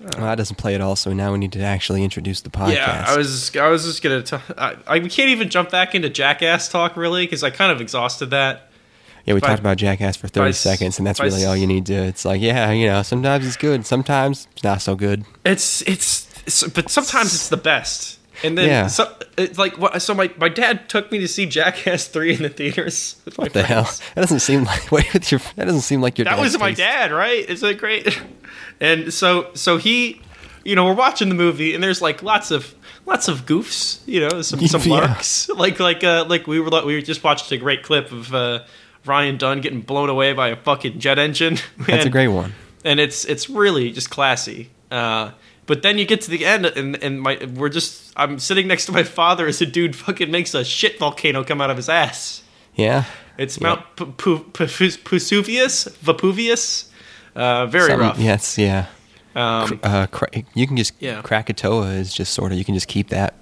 Well, that doesn't play at all. So now we need to actually introduce the podcast. Yeah, I was I was just gonna. T- I, I we can't even jump back into Jackass talk really because I kind of exhausted that. Yeah, we By- talked about Jackass for 30 by- seconds, and that's really all you need to. It's like, yeah, you know, sometimes it's good, sometimes it's not so good. It's it's, it's but sometimes it's the best. And then Yeah. so it's like what so my, my dad took me to see Jackass 3 in the theaters with my What the hell? That doesn't seem like wait with your. That doesn't seem like your. That was my dad, right? Is that great? And so so he you know, we're watching the movie and there's like lots of lots of goofs, you know, some some Yeah. larks. Like like uh like we were we just watched a great clip of uh Ryan Dunn getting blown away by a fucking jet engine. That's a great one. and it's it's really just classy. Uh, but then you get to the end, and and my we're just I'm sitting next to my father as a dude fucking makes a shit volcano come out of his ass. Yeah. It's Mount P- P- P- Vesuvius, Vapuvius. Uh, very Some- rough. Yes. Yeah. Um, Uh, cra- you can just Yeah. Krakatoa is just sort of you can just keep that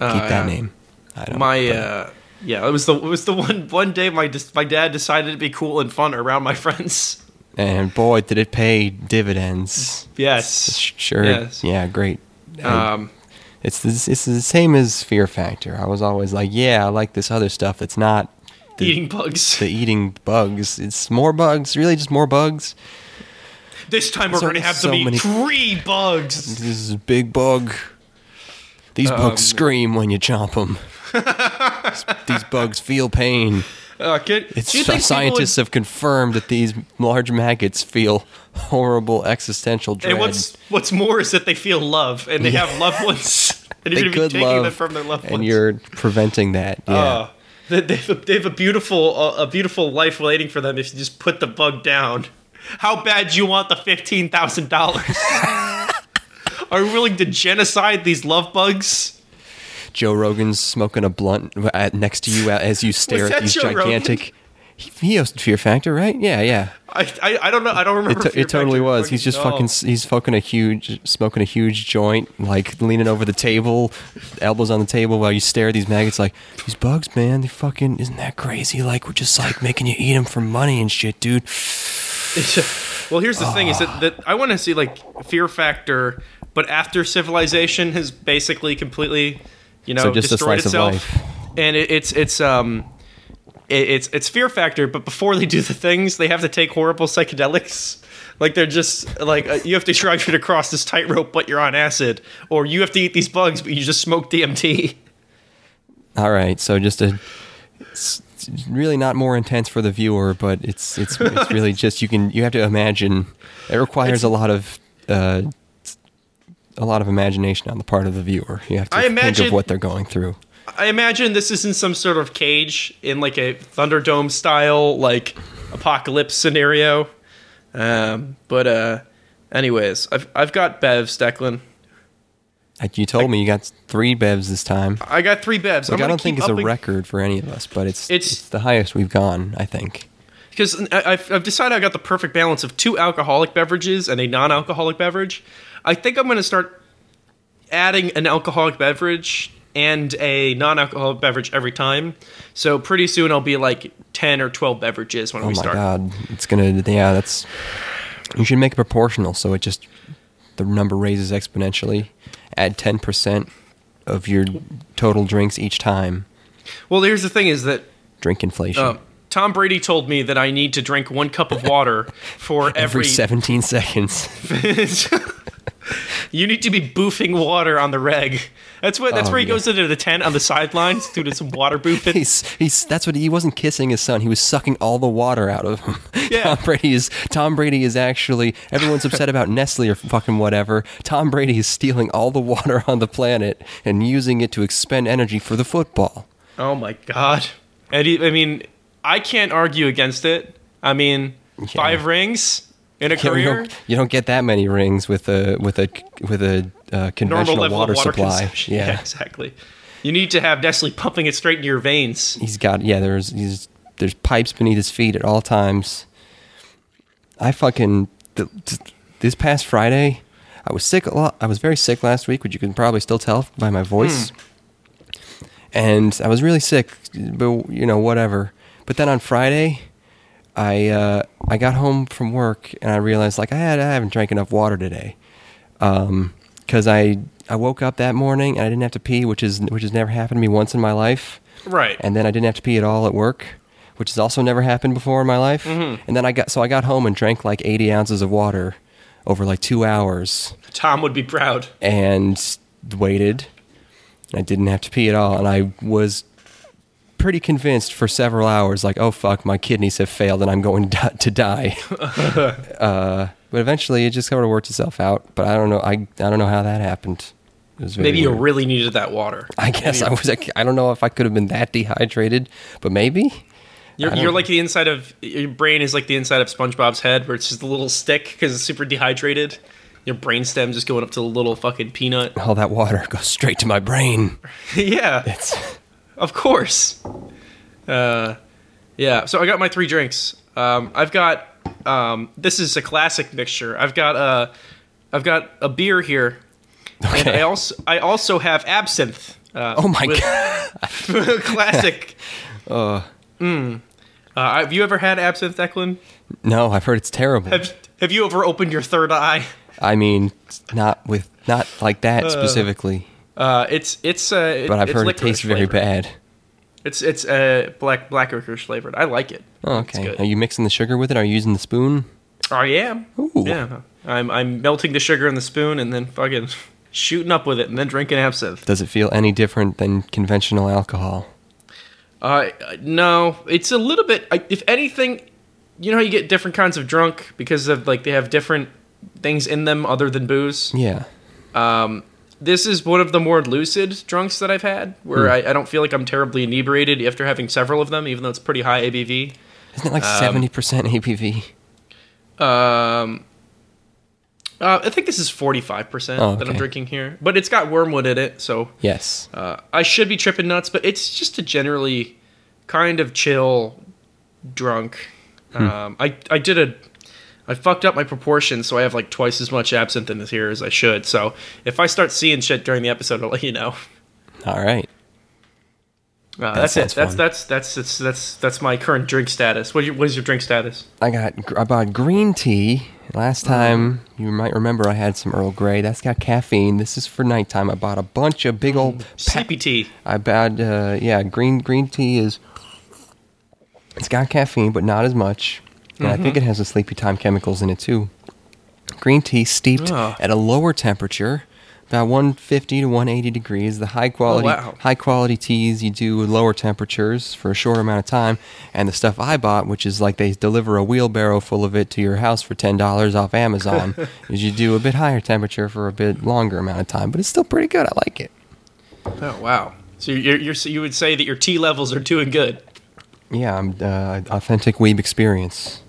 keep Uh, that name. I don't. Know. My but- uh, yeah, it was the it was the one one day my my dad decided to be cool and fun around my friends. and boy, did it pay dividends. Yes. Sure. Yes. Yeah. Great. I- Um, It's the, it's the same as Fear Factor. I was always like, yeah, I like this other stuff that's not the, eating bugs. the eating bugs. It's more bugs, really, just more bugs. This time we're So- going to have so to eat many- three bugs. This is a big bug. These Um, bugs scream when you chomp them. these bugs feel pain. Uh, can, It's do you think scientists would- have confirmed that these large maggots feel horrible existential dread. And what's what's more is that they feel love and they have loved ones. And you're going to be taking them from their loved and ones. you're preventing that. Yeah. Uh, they, they, have a, they have a beautiful uh, a beautiful life waiting for them if you just put the bug down. How bad do you want the fifteen thousand dollars? Are you willing to genocide these love bugs? Joe Rogan's smoking a blunt at, next to you as you stare at these Joe Rogan? gigantic. He, he hosted Fear Factor, right? Yeah, yeah. I, I, I don't know. I don't It, remember. to- Fear it totally Factor. was. He's just No. fucking. He's fucking a huge, smoking a huge joint, like leaning over the table, elbows on the table while you stare at these maggots. Like these bugs, man. They fucking isn't that crazy? Like we're just like making you eat them for money and shit, dude. well, here's the thing: is that, ah. that I want to see like Fear Factor, but after civilization has basically completely, you know, So just a destroyed slice of itself, life. and it, it's it's um, it, it's it's Fear Factor, but before they do the things, they have to take horrible psychedelics. Like they're just like uh, you have to try to cross this tightrope, but you're on acid, or you have to eat these bugs, but you just smoke DMT. All right, so just a. It's it's really not more intense for the viewer, but it's it's it's really just you can you have to imagine. It requires a lot of. Uh, a lot of imagination on the part of the viewer. You have to I think imagine- of what they're going through. I imagine this is in some sort of cage in like a Thunderdome style like apocalypse scenario. Um, but uh, anyways, I've I've got bevs, Declan. Like you told me, you got three bevs this time. I got three bevs. Like, I don't think it's a record for any of us, but it's, It's- it's the highest we've gone. I think. because I've, I've decided I got the perfect balance of two alcoholic beverages and a non-alcoholic beverage. I think I'm going to start adding an alcoholic beverage and a non-alcoholic beverage every time. So pretty soon I'll be like ten or twelve beverages when Oh we start. Oh my god, it's gonna. Yeah, that's. You should make it proportional so it just the number raises exponentially. Add ten percent of your total drinks each time. Well, here's the thing: is that Drink inflation Um, Tom Brady told me that I need to drink one cup of water for every every. seventeen seconds. you need to be boofing water on the reg. That's what. That's Oh, where he yeah. goes into the tent on the sidelines doing some water boofing. He's he's that's what he wasn't kissing his son. He was sucking all the water out of him. Yeah. Tom Brady is Tom Brady is actually everyone's upset about Nestle or fucking whatever. Tom Brady is stealing all the water on the planet and using it to expend energy for the football. Oh my god! He, I mean, I can't argue against it. I mean, five rings in a Yeah, you, career, don't, you don't get that many rings with a with a with a uh, conventional water, water supply. consumption. Yeah. exactly. You need to have Nestle pumping it straight into your veins. he's got yeah. There's he's, there's pipes beneath his feet at all times. I fucking th- th- this past Friday, I was sick a lot. I was very sick last week, which you can probably still tell by my voice. And I was really sick, but you know whatever. But then on Friday, I uh, I got home from work and I realized like I had I haven't drank enough water today. because I I woke up that morning and I didn't have to pee, which is which has never happened to me once in my life. Right. And then I didn't have to pee at all at work, which has also never happened before in my life. Mm-hmm. And then I got so I got home and drank like 80 ounces of water over like two hours Tom would be proud. and waited. I didn't have to pee at all, and I was pretty convinced for several hours, like, oh fuck, my kidneys have failed and I'm going to to die. uh, but eventually, it just sort of worked itself out. But I don't know. I I don't know how that happened. It was very Maybe you weird. really needed that water. I guess I was. like, I don't know if I could have been that dehydrated, but maybe. You're, you're like the inside of your brain is like the inside of SpongeBob's head, where it's just a little stick because it's super dehydrated. Your brain stem just going up to a little fucking peanut. All that water goes straight to my brain. yeah, It's of course. Uh, yeah. So I got my three drinks. Um, I've got um, this is a classic mixture. I've got a I've got a beer here, and I also I also have absinthe. Uh, oh my god. classic. Uh, Uh, have you ever had absinthe, Declan? no, I've heard it's terrible. Have Have you ever opened your third eye? I mean, not with not like that specifically. Uh, it's it's uh, But I've it's heard it tastes very bad. It's it's uh black black licorice flavored. I like it. Oh, okay. Are you mixing the sugar with it? Are you using the spoon? I am. Ooh. Yeah. I'm I'm melting the sugar in the spoon and then fucking shooting up with it and then drinking absinthe. Does it feel any different than conventional alcohol? Uh, no, it's a little bit. If anything, you know how you get different kinds of drunk because of like they have different things in them other than booze. Yeah. Um, this is one of the more lucid drunks that I've had, where Hmm. I, I don't feel like I'm terribly inebriated after having several of them, even though it's pretty high ABV. Isn't it like seventy percent ABV? Um, uh, I think this is 45% Oh, that I'm drinking here, but it's got wormwood in it, so Yes. uh, I should be tripping nuts, but it's just a generally kind of chill drunk. Hmm. Um, I, I did a. I fucked up my proportions, so I have like twice as much absinthe in this here as I should. So if I start seeing shit during the episode, I'll let you know. All right. Uh, that's it. That's, that's that's that's that's that's my current drink status. What, your, what is your drink status? I got I bought green tea. Last time you might remember I had some Earl Grey. That's got caffeine. This is for nighttime. I bought a bunch of big old. pa- Sleepy tea. I bought uh, yeah green green tea is. It's got caffeine, but not as much. And I Mm-hmm. think it has the sleepy time chemicals in it too. Green tea steeped Oh. at a lower temperature, about 150 to 180 degrees. The high quality Oh, wow. high quality teas you do with lower temperatures for a short amount of time. And the stuff I bought, which is like they deliver a wheelbarrow full of it to your house for ten dollars off Amazon, is you do a bit higher temperature for a bit longer amount of time. But it's still pretty good. I like it. Oh wow! So you're, you're so you would say that your tea levels are doing good. Yeah, I'm uh, authentic weeb experience.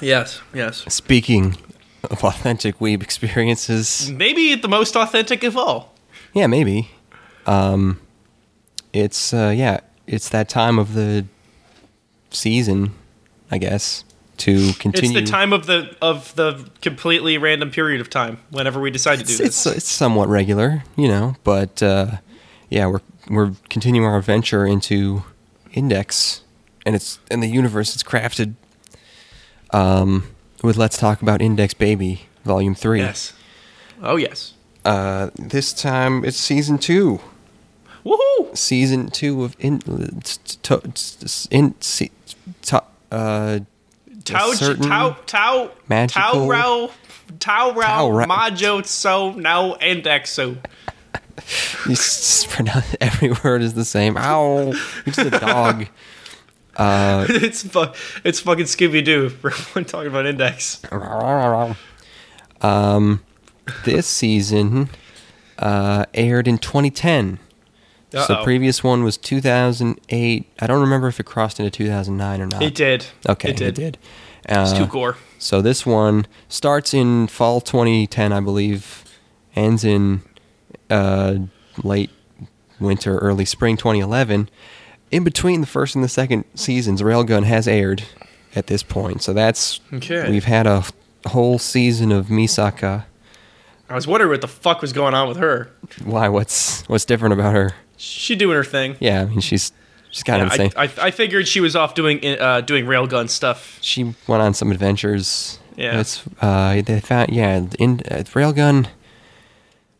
Yes, yes. Speaking of authentic weeb experiences, Maybe the most authentic of all. yeah, maybe. Um, it's uh, yeah, it's that time of the season, I guess, to continue. It's the time of the of the completely random period of time whenever we decide to do It's, this. it's it's somewhat regular, you know, but uh, yeah, we're we're continuing our venture into Index, and it's and the universe is crafted. Um, with Let's Talk About Index Baby, Volume Three. yes. Oh yes. Uh, this time it's season two. Woohoo! Season two of in, to, in, to, uh, Tau Tau Tau Tau Rao Tau Rao Tau Ra- Majo So No Indexo. you pronounce every word is the same. Ow! It's the dog. Uh, it's fu- it's fucking Scooby Doo. We're talking about Index. um, this season uh, aired in 2010. Uh-oh. the previous one was 2008. I don't remember if it crossed into 2009 or not. It did. Okay, It did. It did. It's Uh, too gore. So this one starts in fall 2010, I believe, ends in uh, late winter, early spring 2011. In between the first and the second seasons, Railgun has aired at this point. So that's Okay. we've had a whole season of Misaka. I was wondering what the fuck was going on with her. Why? What's what's different about her? She doing her thing. Yeah, I mean she's she's kind of insane. I, I, I figured she was off doing uh, doing railgun stuff. she went on some adventures Yeah. That's uh, they found yeah in uh, railgun.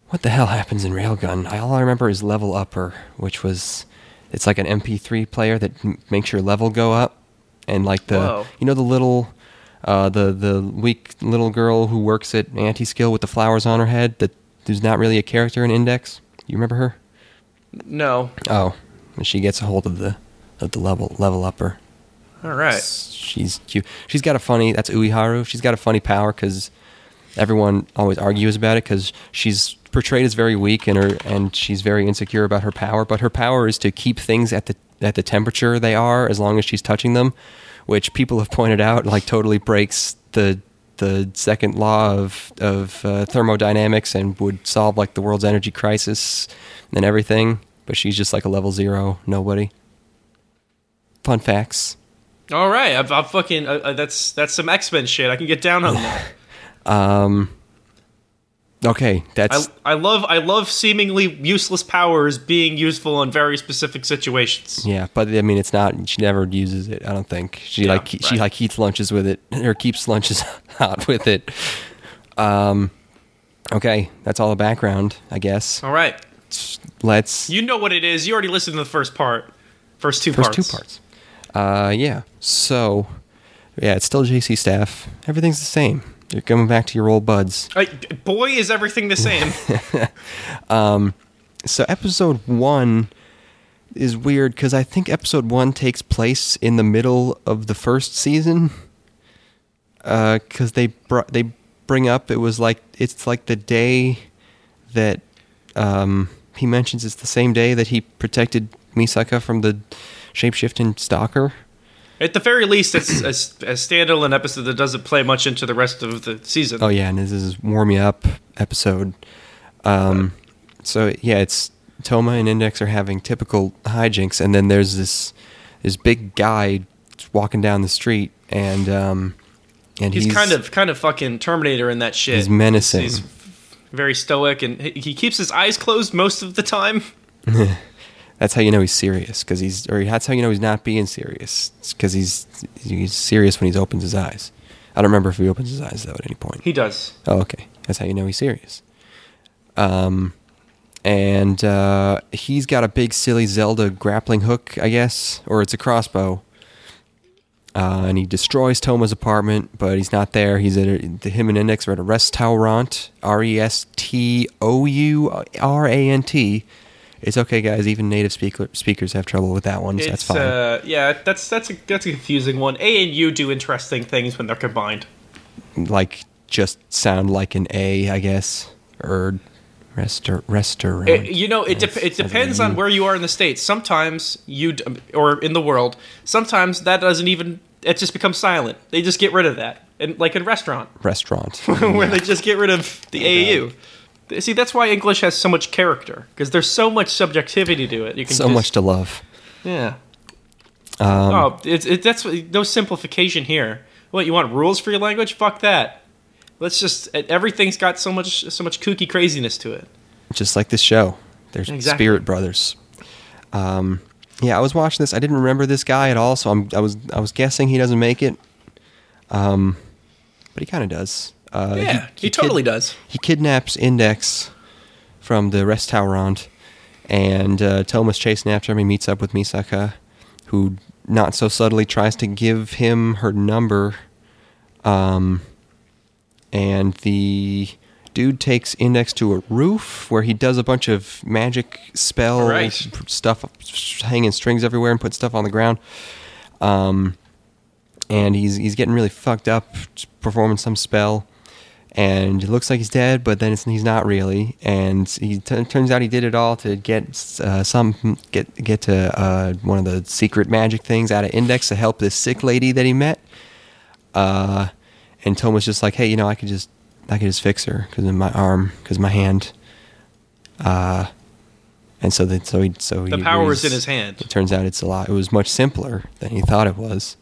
What the hell happens in railgun? I, all I remember is level upper, which was it's like an MP3 player that m- makes your level go up, and like the Whoa. you know the little. Uh, the the weak little girl who works at anti skill with the flowers on her head that who's not really a character in Index. You remember her? No. Oh, and she gets a hold of the of the level level upper. All right. She's cute. She's got a funny. That's Uiharu. She's got a funny power because everyone always argues about it because she's portrayed as very weak and her and she's very insecure about her power. But her power is to keep things at the at the temperature they are as long as she's touching them, which people have pointed out like totally breaks the the second law of of uh, thermodynamics and would solve like the world's energy crisis and everything. But she's just like a level zero nobody. Fun facts. All right. I've, I've fucking. Uh, uh, that's that's some X Men shit. I can get down on that. Um. Okay, that's I love I love seemingly useless powers being useful in very specific situations. yeah, but I mean, it's not. She never uses it. I don't think she Yeah, like she right. like eats lunches with it or keeps lunches hot with it. Um. Okay, that's all the background, I guess. All right. Let's You know what it is. You already listened to the first part. First two first parts. two parts. Uh, yeah. So, yeah, it's still JC staff. Everything's the same. You're coming back to your old buds. Uh, boy, is everything the same. so episode one is weird because I think episode one takes place in the middle of the first season. Because they br- they bring up it was like it's like the day that um, he mentions it's the same day that he protected Misaka from the shapeshifting stalker. At the very least, it's a, a standalone episode that doesn't play much into the rest of the season. Oh yeah, and this is warm me up episode. Um, so yeah, it's Toma and Index are having typical hijinks, and then there's this this big guy walking down the street, and um, and he's, he's, kind of kind of fucking Terminator in that shit. He's menacing. He's very stoic, and he he keeps his eyes closed most of the time. that's how you know he's serious because he's or that's how you know he's not being serious because he's he's serious when he opens his eyes. I don't remember if he opens his eyes though at any point. He does. Oh, okay. That's how you know he's serious. Um, and uh, he's got a big silly Zelda grappling hook, I guess, or it's a crossbow. Uh, and he destroys Toma's apartment, but he's not there. He's at a, the him and Index are at a restaurant. R e s t o u r a n t. It's okay, guys. Even native speaker, speakers have trouble with that one. So that's fine. uh, yeah, that's that's a that's a confusing one. A and U do interesting things when they're combined. like just sound like an A, I guess, or restaur restaurant. It- you know, it, dep it depends on where you are in the states. Sometimes you d- or in the world, sometimes that doesn't even it just becomes silent. They just get rid of that, and like in restaurant restaurant. where they just get rid of the AAU. See, that's why English has so much character because there's so much subjectivity to it. You can so just- much to love. yeah. Um, oh, it's it, that's no simplification here. What you want rules for your language? Fuck that. Let's just everything's got so much so much kooky craziness to it. just like this show. There's Exactly. Spirit Brothers. Um, yeah, I was watching this. I didn't remember this guy at all, so I'm, I was I was guessing he doesn't make it. Um, but he kind of does. Uh, yeah, he, kid- totally does. He kidnaps Index from the restaurant, and uh, Toma's chasing after him. He meets up with Misaka, who not so subtly tries to give him her number. Um, and the dude takes Index to a roof where he does a bunch of magic spell Right. stuff, hanging strings everywhere, and put stuff on the ground. Um, and he's he's getting really fucked up, performing some spell, and it looks like he's dead, but then it's, he's not really. And he t- turns out he did it all to get uh, some get get to uh, one of the secret magic things out of Index to help this sick lady that he met. Uh, and Tom was just like, hey, you know, I could just I could just fix her because of my arm, because my hand. Uh, and so that so he so The he power is in his hand. It turns out it's a lot. It was much simpler than he thought it was.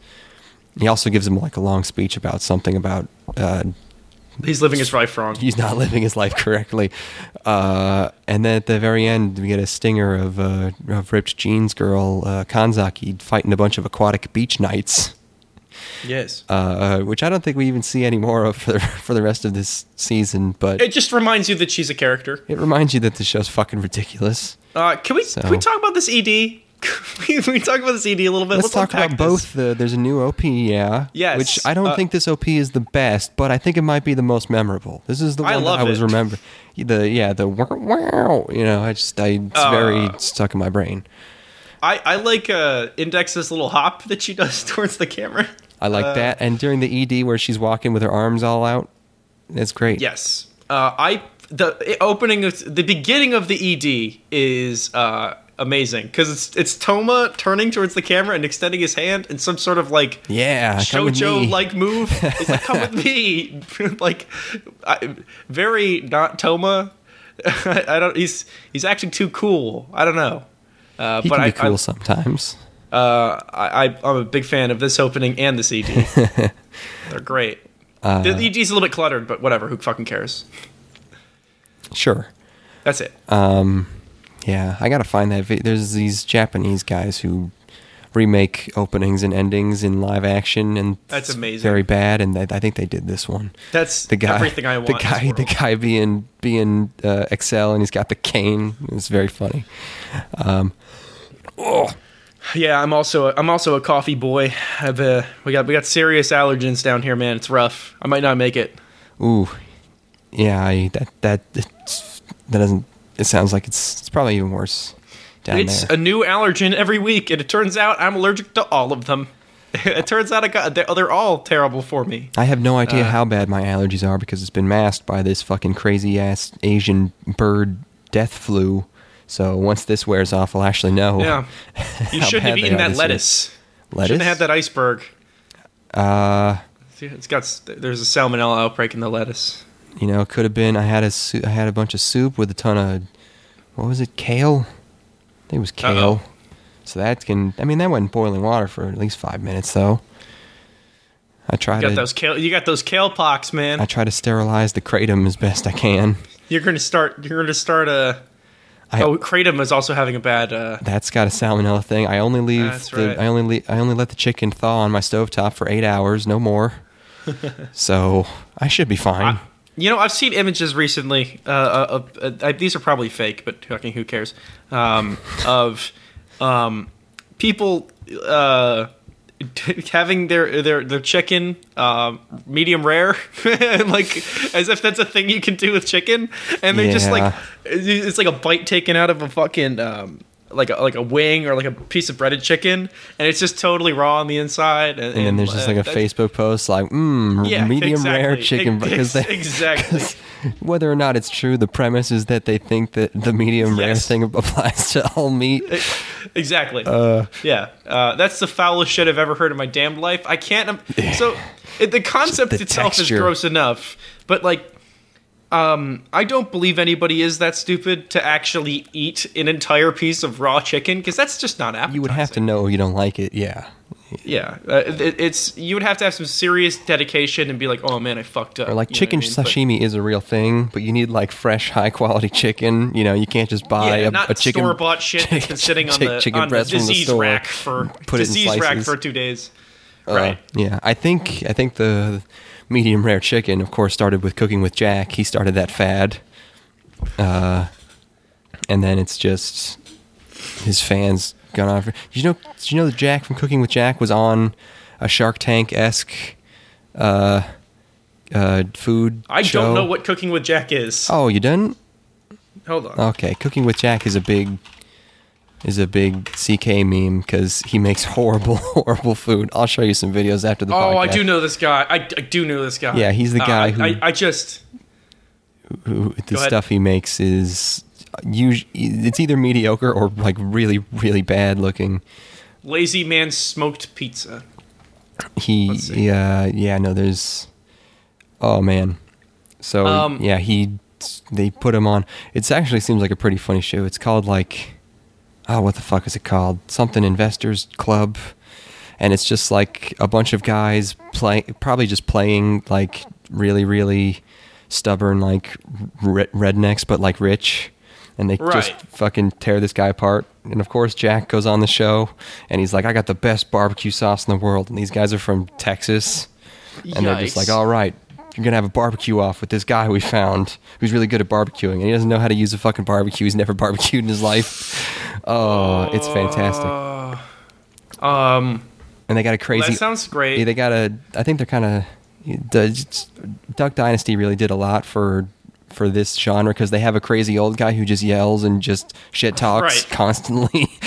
He also gives him like a long speech about something about uh, He's living his life wrong. he's not living his life correctly. Uh, and then at the very end, we get a stinger of, uh, of ripped jeans girl uh, Kanzaki fighting a bunch of aquatic beach knights. Yes. uh, which I don't think we even see any more of for the, for the rest of this season. But It just reminds you that she's a character. it reminds you that the show's fucking ridiculous. Uh, can we So- can we talk about this ED? can we talk about the ED a little bit? Let's, talk about this. both. The, there's a new OP, yeah. Yes, Which I don't uh, think this OP is the best, but I think it might be the most memorable. This is the I one love that I was remember. The yeah, the wow. You know, I just I it's Uh, very stuck in my brain. I I like uh, Index's little hop that she does towards the camera. I like Uh, that. And during the ED where she's walking with her arms all out, it's great. Yes. Uh, I the opening of the beginning of the ED is uh, amazing because it's it's Toma turning towards the camera and extending his hand in some sort of like Yeah, shojo like move. It's like come with me, like I, very not Toma. I, I don't. He's he's acting too cool. I don't know. Uh, He but can I, be cool I, sometimes. uh, I, I- I'm a big fan of this opening and this ED. They're great. Uh, the ED's a little bit cluttered, but whatever. Who fucking cares? Sure. That's it. Um, yeah, I gotta find that. There's these Japanese guys who remake openings and endings in live action, and That's amazing. Very bad, and I, I think they did this one. That's The guy, everything I want. the guy, the guy being being uh, Excel, and he's got the cane. It's very funny. Um, oh, Yeah, I'm also a, I'm also a coffee boy. I've uh, we got we got serious allergens down here, man. It's rough. I might not make it. ooh, yeah, I, that that that doesn't. It sounds like it's it's probably even worse down it's there. a new allergen every week, and it turns out I'm allergic to all of them. it turns out I got they're, they're all terrible for me. I have no idea Uh, how bad my allergies are because it's been masked by this fucking crazy ass Asian bird death flu. So once this wears off, I'll actually know. Yeah, you shouldn't have eaten that lettuce. Lettuce? Shouldn't have had that iceberg. Uh, It's got there's a salmonella outbreak in the lettuce. You know, it could have been. I had a su- I had a bunch of soup with a ton of what was it? Kale. I think it was kale. Uh-oh. So that can. I mean, that went in boiling water for at least five minutes though. I try You got to. those kale. You got those kale pox, man. I try to sterilize the kratom as best I can. You're gonna start. You're gonna start a. I, oh, kratom is also having a bad. Uh, That's got a salmonella thing. I only leave That's the right. I only le- I only let the chicken thaw on my stovetop for eight hours, no more. so I should be fine. You know, I've seen images recently. Uh, uh, uh, these are probably fake, but fucking who cares? Um, of um, people uh, having their their their chicken um, medium rare, like as if that's a thing you can do with chicken, and they're just like it's like a bite taken out of a fucking. Um, like a, like a wing or like a piece of breaded chicken, and it's just totally raw on the inside. And, and then there's just uh, like a Facebook post like, mmm, Yeah, medium rare chicken because they exactly. whether or not it's true, the premise is that they think that the medium rare thing applies to all meat. Exactly. yeah. Uh, that's the foulest shit I've ever heard in my damned life. I can't. Um, so it, the concept The itself texture. is gross enough, but like, um, I don't believe anybody is that stupid to actually eat an entire piece of raw chicken because that's just not appetizing. You would have to know you don't like it. Yeah. Yeah. Uh, it, it's you would have to have some serious dedication and be like, oh man, I fucked up. Or like You chicken I mean? But- sashimi is a real thing, but you need like fresh, high quality chicken. You know, you can't just buy yeah, a, not a chicken store bought shit that's been sitting on the, chicken on the the disease store, rack for put disease rack for two days. Uh, right. Yeah, I think I think the medium rare chicken, of course, started with cooking with Jack. He started that fad, uh, and then it's just his fans gone on. For, did you know? Did you know that Jack from Cooking with Jack was on a Shark Tank esque uh, uh, food? I show? don't know what cooking with Jack is. Oh, you didn't? Hold on. Okay, Cooking with Jack is a big is a big CK meme because he makes horrible, horrible food. I'll show you some videos after the Oh, I do know this guy. I, I do know this guy. Yeah, he's the Uh, guy I, who- I, I just who the stuff he makes is usually it's either mediocre or like really really bad looking. lazy man smoked pizza. He yeah yeah no there's oh man so Um, yeah he they put him on. It actually seems like a pretty funny show. It's called like oh what the fuck is it called something Investors Club. And it's just like a bunch of guys play, probably just playing like really, really stubborn, like re- rednecks, but like rich. and they just fucking tear this guy apart. And of course, Jack goes on the show, and he's like, "I got the best barbecue sauce in the world." And these guys are from Texas, and they're just like, "All right." You're gonna have a barbecue off with this guy we found who's really good at barbecuing, and he doesn't know how to use a fucking barbecue. He's never barbecued in his life. Oh, it's fantastic. Uh, um, And they got a crazy. that sounds great. Yeah, they got a. I think they're kind of. Duck Dynasty really did a lot for for this genre because they have a crazy old guy who just yells and just shit talks Right. constantly.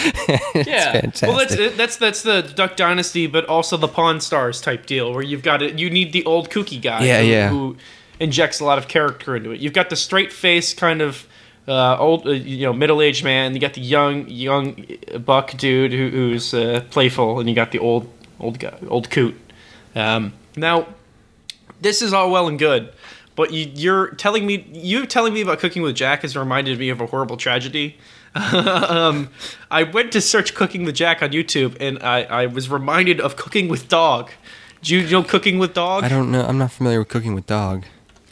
yeah. fantastic. Well, that's that's that's the Duck Dynasty, but also the Pawn Stars type deal, where you've got it. You need the old kooky guy. Yeah, who, yeah. Who injects a lot of character into it. You've got the straight face kind of. Uh, old, uh, you know, middle-aged man. You got the young, young buck dude who, who's uh, playful, and you got the old, old guy, old coot. Um, now, this is all well and good, but you, you're telling me you telling me about cooking with Jack has reminded me of a horrible tragedy. um, I went to search "cooking with Jack" on YouTube, and I, I was reminded of "Cooking with Dog." Do you know "Cooking with Dog"? I don't know. I'm not familiar with cooking with dog.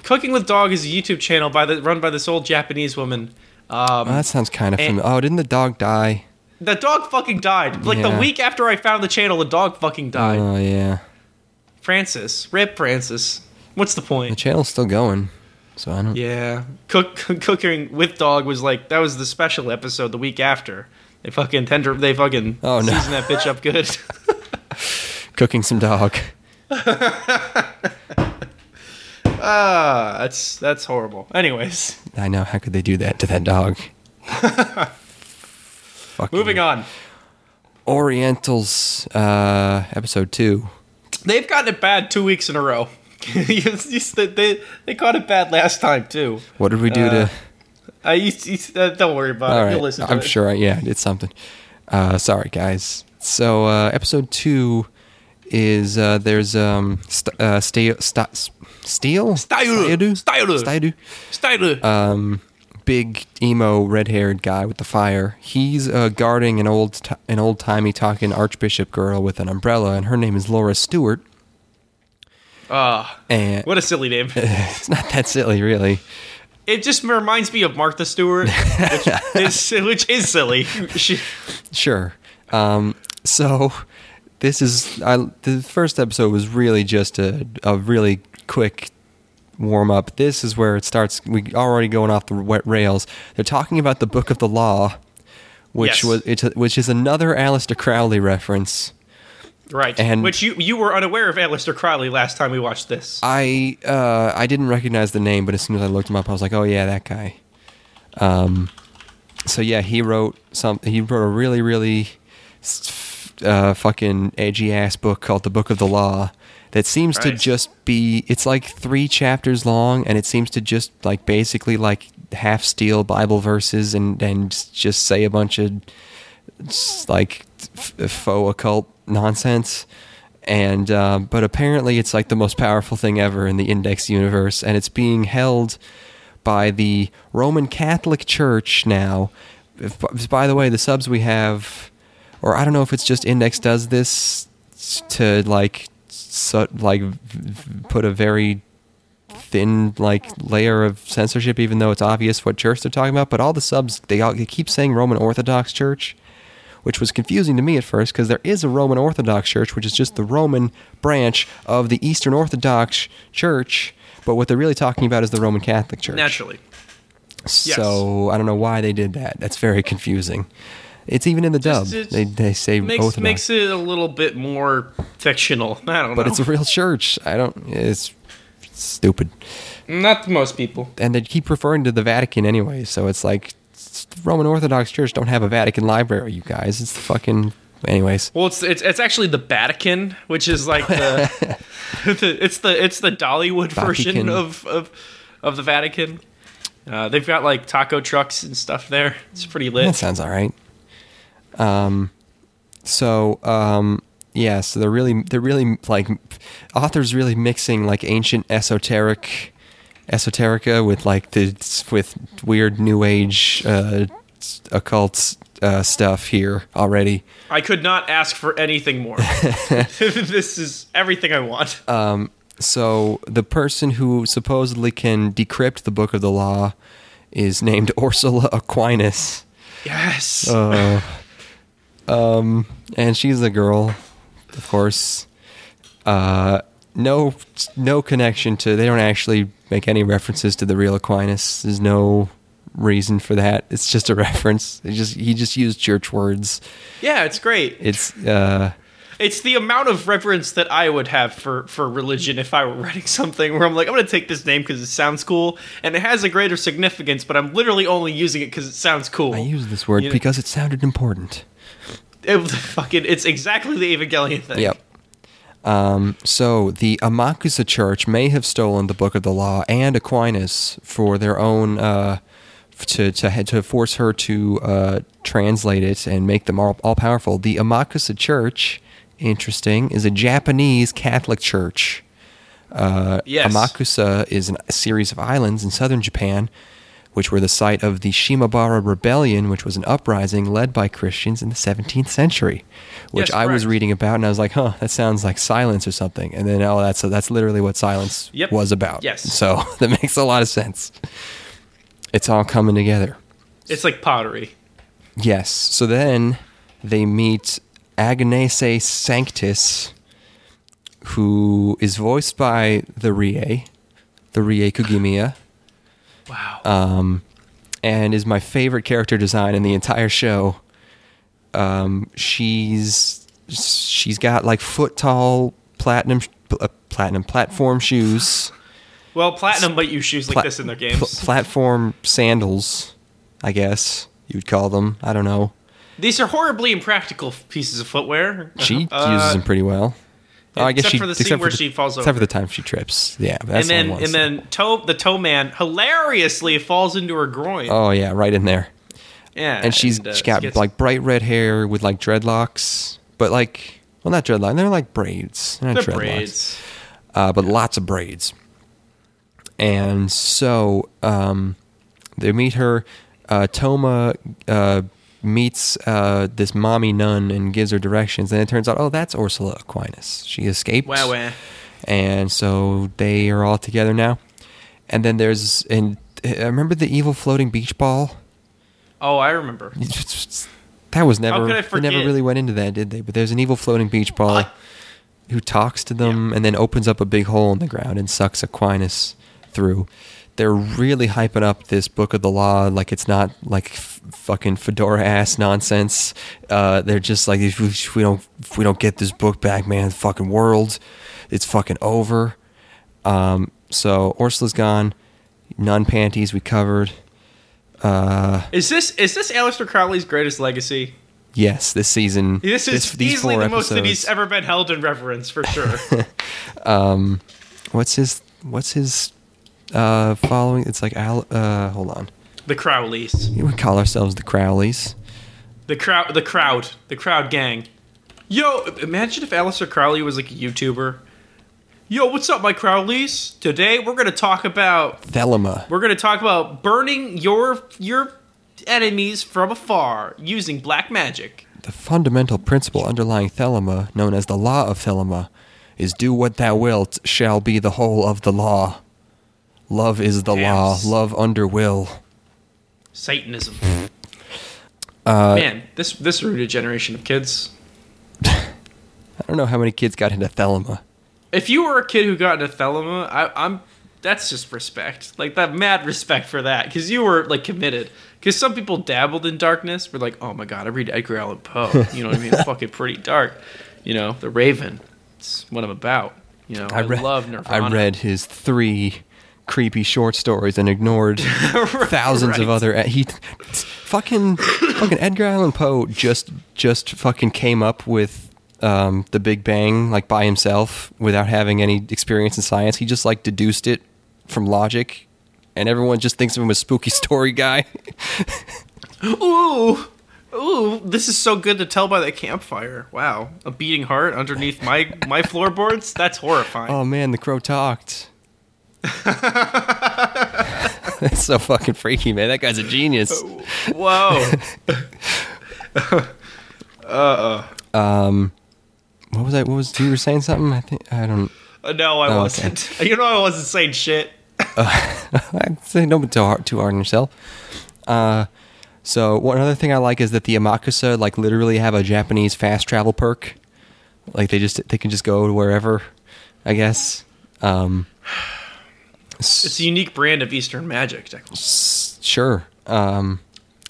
"Cooking with Dog" is a YouTube channel by the run by this old Japanese woman. Um, Oh, that sounds kind of familiar. Oh, didn't the dog die? the dog fucking died. Like the week after I found the channel, the dog fucking died. Oh yeah, Francis, rip Francis. What's the point? the channel's still going. So I don't. Yeah, cook cooking with dog was like that was the special episode the week after. They fucking tender, they fucking Oh, no. season that bitch up good. Cooking some dog. ah, that's that's horrible. Anyways, I know. How could they do that to that dog? Moving on. Orientals, uh, episode two. They've gotten it bad two weeks in a row. They they caught it bad last time too. What did we do Uh, to? I you, you, uh, don't worry about All it. right, You'll listen to I'm it. sure. I, yeah, it's something. Uh, sorry, guys. So uh, episode two is uh, there's um st- uh, steel st- steel Stiyl. Stiyl. Stiyl. Stiyl. um big emo red-haired guy with the fire. He's uh, guarding an old t- an old timey talking archbishop girl with an umbrella, and her name is Laura Stuart. Ah, And what a silly name. it's not that silly, really. It just reminds me of Martha Stewart, which is which is silly. Sure. Um, so this is I, the first episode was really just a, a really quick warm up. This is where it starts. We already going off the wet rails. They're talking about the Book of the Law, which Yes. was it's a, which is another Aleister Crowley reference. Right? And- which you you were unaware of Aleister Crowley last time we watched this. I uh, I didn't recognize the name, but as soon as I looked him up, I was like, oh yeah, that guy. Um, so yeah, he wrote some. He wrote a really really uh, fucking edgy ass book called the Book of the Law. That seems to just be. It's like three chapters long, and it seems to just like basically like half steal Bible verses and and just say a bunch of like f- faux occult nonsense. And uh, but apparently it's like the most powerful thing ever in the index universe and it's being held by the roman catholic church now. If- by the way the subs we have or i don't know if it's just index does this to like so, like put a very thin like layer of censorship even though it's obvious what church they're talking about but all the subs they, all, they keep saying roman orthodox church which was confusing to me at first because there is a roman orthodox church which is just the roman branch of the eastern orthodox church but what they're really talking about is the roman catholic church Naturally, so i don't know why they did that that's very confusing it's even in the dub Just- they, they say makes orthodox makes it a little bit more fictional. I don't but know. But it's a real church i don't it's stupid not most people. and they keep referring to the Vatican anyway. So it's like it's the Roman Orthodox Church don't have a Vatican library, you guys. It's the fucking. Anyways, Well, it's it's, it's actually the Vatican, which is like the, the it's the it's the Dollywood version of of of the Vatican. Uh, they've got like taco trucks and stuff there. It's pretty lit. that sounds all right. Um, so um, yeah, so they're really they're really like authors really mixing like ancient esoteric esoterica with like the with weird new age uh, occult uh, stuff here already. I could not ask for anything more. this is everything I want. Um, So the person who supposedly can decrypt the book of the law is named Ursula Aquinas. Yes. Uh, um, and she's a girl, of course. Uh, no, no connection to. They don't actually make any references to the real Aquinas. There's no reason for that. It's just a reference. It just he just used church words. yeah, it's great. It's uh, It's the amount of reverence that I would have for for religion if I were writing something where I'm like, I'm going to take this name because it sounds cool and it has a greater significance, but I'm literally only using it because it sounds cool. I use this word You know- because it sounded important. It, fucking, it's exactly the Evangelion thing. Yep. Um, so the Amakusa Church may have stolen the Book of the Law and Aquinas for their own uh, to to to force her to uh, translate it and make them all, all powerful. The Amakusa Church, interesting, is a Japanese Catholic church. Uh, Yes. Amakusa is an, a series of islands in southern Japan, which were the site of the Shimabara Rebellion, which was an uprising led by Christians in the 17th century. Which Yes, I was reading about, and I was like, "Huh, that sounds like Silence or something." And then, oh, that's that's literally what Silence Yep. was about. Yes. So that makes a lot of sense. It's all coming together. It's like pottery. Yes. So then they meet Agnese Sanctus, who is voiced by the Rie, the Rie Kugimiya, Wow. um, and is my favorite character design in the entire show. Um, she's she's got like foot tall platinum uh, platinum platform shoes, well, Platinum might use shoes like pla- this in their pl- games. platform sandals, I guess you would call them. I don't know. These are horribly impractical pieces of footwear. She Uh, uses them pretty well. Oh, I guess except she, for the scene where the- she falls Except for the time she trips. Yeah, but that's and then the and then toe the toe man hilariously falls into her groin. Oh yeah, right in there. yeah, And she's uh, she got gets- like bright red hair with like dreadlocks, but like well not dreadlocks, they're like braids. They're not the dreadlocks. braids. Uh, but lots of braids. And so um, they meet her. Uh, Toma uh, meets uh, this mommy nun and gives her directions, and it turns out, oh, that's Ursula Aquinas. She escaped. Wow, wow. and so they are all together now. And then there's and uh, remember the evil floating beach ball. Oh, I remember. That was never. could I They never really went into that, did they? But there's an evil floating beach ball I- who talks to them and then opens up a big hole in the ground and sucks Aquinas through. They're really hyping up this book of the law like it's not like f- fucking fedora ass nonsense. Uh, they're just like if we, if we don't if we don't get this book back, man, the fucking world, it's fucking over. Um, so Ursula's gone. Nun panties we covered. Uh, Is this is this Aleister Crowley's greatest legacy? yes, this season. This is these easily the most that he's ever been held in reverence for sure. um what's his what's his uh following it's like Al, uh hold on the Crowleys, we would call ourselves the crowleys the crowd, the crowd, the crowd gang. Yo, imagine if Aleister Crowley was like a YouTuber. Yo, what's up, my Crowleys? Today we're gonna talk about thelema we're gonna talk about burning your your enemies from afar using black magic. the fundamental principle underlying thelema known as the law of thelema is do what thou wilt shall be the whole of the law love is the law love under will Satanism. uh Man, this this ruined a generation of kids. i don't know how many kids got into Thelema. If you were a kid who got into Thelema, I, I'm that's just respect, like that mad respect for that, because you were like committed. Because some people dabbled in darkness, were like, oh my god, I read Edgar Allan Poe. You know what I mean? Fucking pretty dark. You know, The Raven. It's what I'm about. You know, I, read, love Nirvana. I read his three creepy short stories and ignored thousands of other he fucking fucking Edgar Allan Poe just just fucking came up with um, the Big Bang like by himself without having any experience in science. He just like deduced it from logic, and everyone just thinks of him as spooky story guy. Ooh, ooh, this is so good to tell by the campfire. Wow, a beating heart underneath my my floorboards. That's horrifying. oh man, the crow talked. That's so fucking freaky, man. That guy's a genius. Whoa. Uh. Um, what was I? What was you were saying something? I think I don't. Uh, no, I Oh, wasn't. You know, I wasn't saying shit. I'd say don't be too hard, too hard on yourself. Uh, so one other thing I like is that the Amakusa like literally have a Japanese fast travel perk. Like they just they can just go to wherever, I guess. Um, It's a unique brand of Eastern magic. Declan. sure. Um,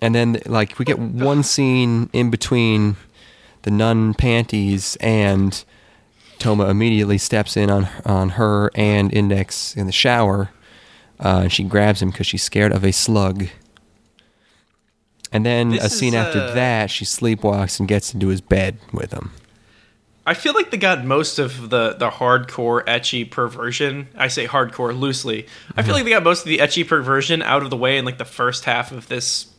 and then like we get one scene in between the nun panties and Toma immediately steps in on on her and Index in the shower. Uh, and she grabs him because she's scared of a slug. And then This a scene is, after uh, that, she sleepwalks and gets into his bed with him. I feel like they got most of the the hardcore ecchi perversion. I say hardcore loosely. I feel like they got most of the ecchi perversion out of the way in like the first half of this,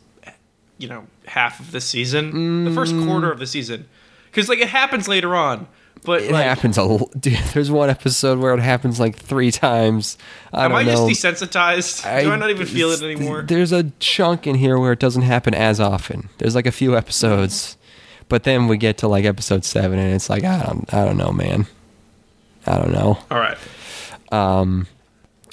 you know, half of this season, the first mm. quarter of the season, because like it happens later on. But It like, happens a l- dude. There's one episode where it happens like three times. I am don't I know. just desensitized? Do I not even feel it anymore? There's a chunk in here where it doesn't happen as often. There's like a few episodes, but then we get to like episode seven, and it's like I don't, I don't know, man. I don't know. All right. Um.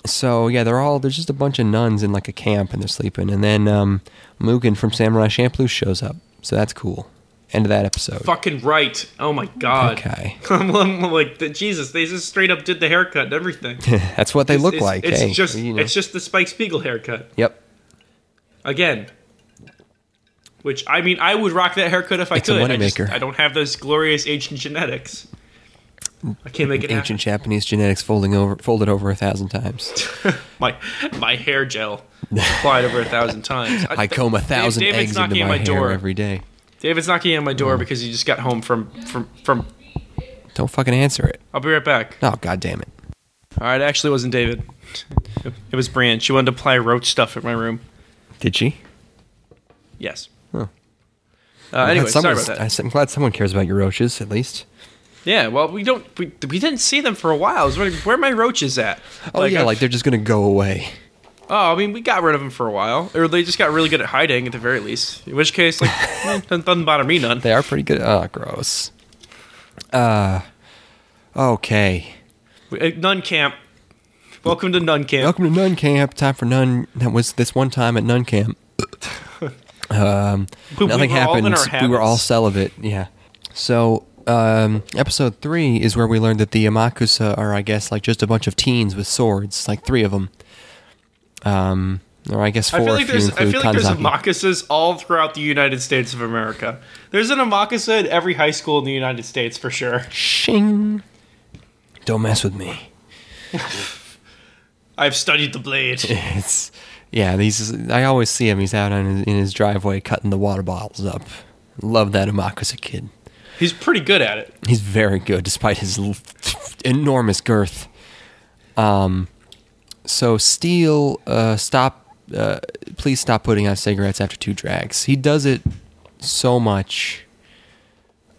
So yeah, they're all there's just a bunch of nuns in like a camp, and they're sleeping, and then um, Mugen from Samurai Champloo shows up, so that's cool. End of that episode. Fucking right. Oh my god. Okay. I'm, I'm like Jesus. They just straight up did the haircut and everything. that's what they look It's- like. It's hey, just you know. it's just the Spike Spiegel haircut yep. again. Which I mean, I would rock that haircut if I It's a could. I, just. I don't have those glorious ancient genetics. I can't make it Ancient Japanese genetics folding over, folded over a thousand times. My my hair gel applied over a thousand times. I comb a thousand David's eggs into knocking my, my hair door. every day. David's knocking on my door mm. because he just got home from from from. Don't fucking answer it. I'll be right back. Oh god damn it. All right, it actually wasn't David. It was Brian. She wanted to apply roach stuff at my room. Did she? Yes. Huh. Uh, anyway, sorry about that. I'm glad someone cares about your roaches, at least. Yeah, well, we don't we, we didn't see them for a while. I was wondering where my roaches at. Oh yeah, I've- like they're just gonna go away. oh, I mean, we got rid of them for a while, or they just got really good at hiding at the very least. In which case, like, eh, doesn't, doesn't bother me none. They are pretty good. Oh, gross. Uh, okay. Uh, Nun camp. Welcome to Nun camp. Welcome to Nun Camp. Time for Nun. That was this one time at Nun Camp. Um, We- nothing were all in happened. our We were all habits. celibate. Yeah. So, um, episode three is where we learned that the Amakusa are, I guess, like just a bunch of teens with swords, like three of them. Um, or I guess four I feel like if you there's I include feel like there's Kanzaki. amakusas all throughout the United States of America. There's an amakusa at every high school in the United States for sure. Shing. Don't mess with me. I've studied the blade. It's yeah. These I always see him. He's out on his, in his driveway cutting the water bottles up. Love that Amakusa kid. He's pretty good at it. He's very good despite his l- enormous girth. Um, so Stiyl, uh, stop. Uh, please stop putting out cigarettes after two drags. He does it so much,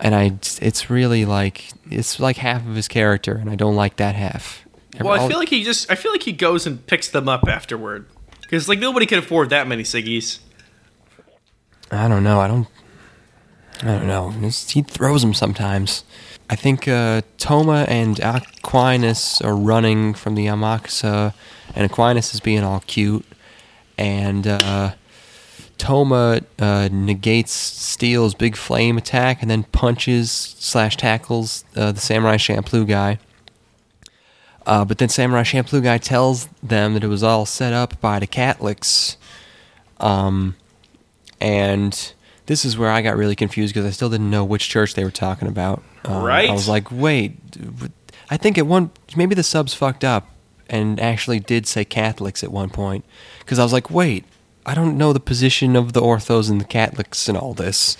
and I. It's really like it's like half of his character, and I don't like that half. Well, I feel like he just I feel like he goes and picks them up afterward. Because like nobody can afford that many ciggies. I don't know. I don't. I don't know. He throws them sometimes. I think uh, Toma and Aquinas are running from the Amakusa, and Aquinas is being all cute, and uh, Toma uh, negates Stiyl's big flame attack, and then punches slash tackles uh, the Samurai Champloo guy. Uh, but then Samurai Champloo guy tells them that it was all set up by the Catholics. Um, and this is where I got really confused because I still didn't know which church they were talking about. Um, Right. I was like, wait, I think at one maybe the subs fucked up and actually did say Catholics at one point because I was like, wait, I don't know the position of the orthos and the Catholics and all this.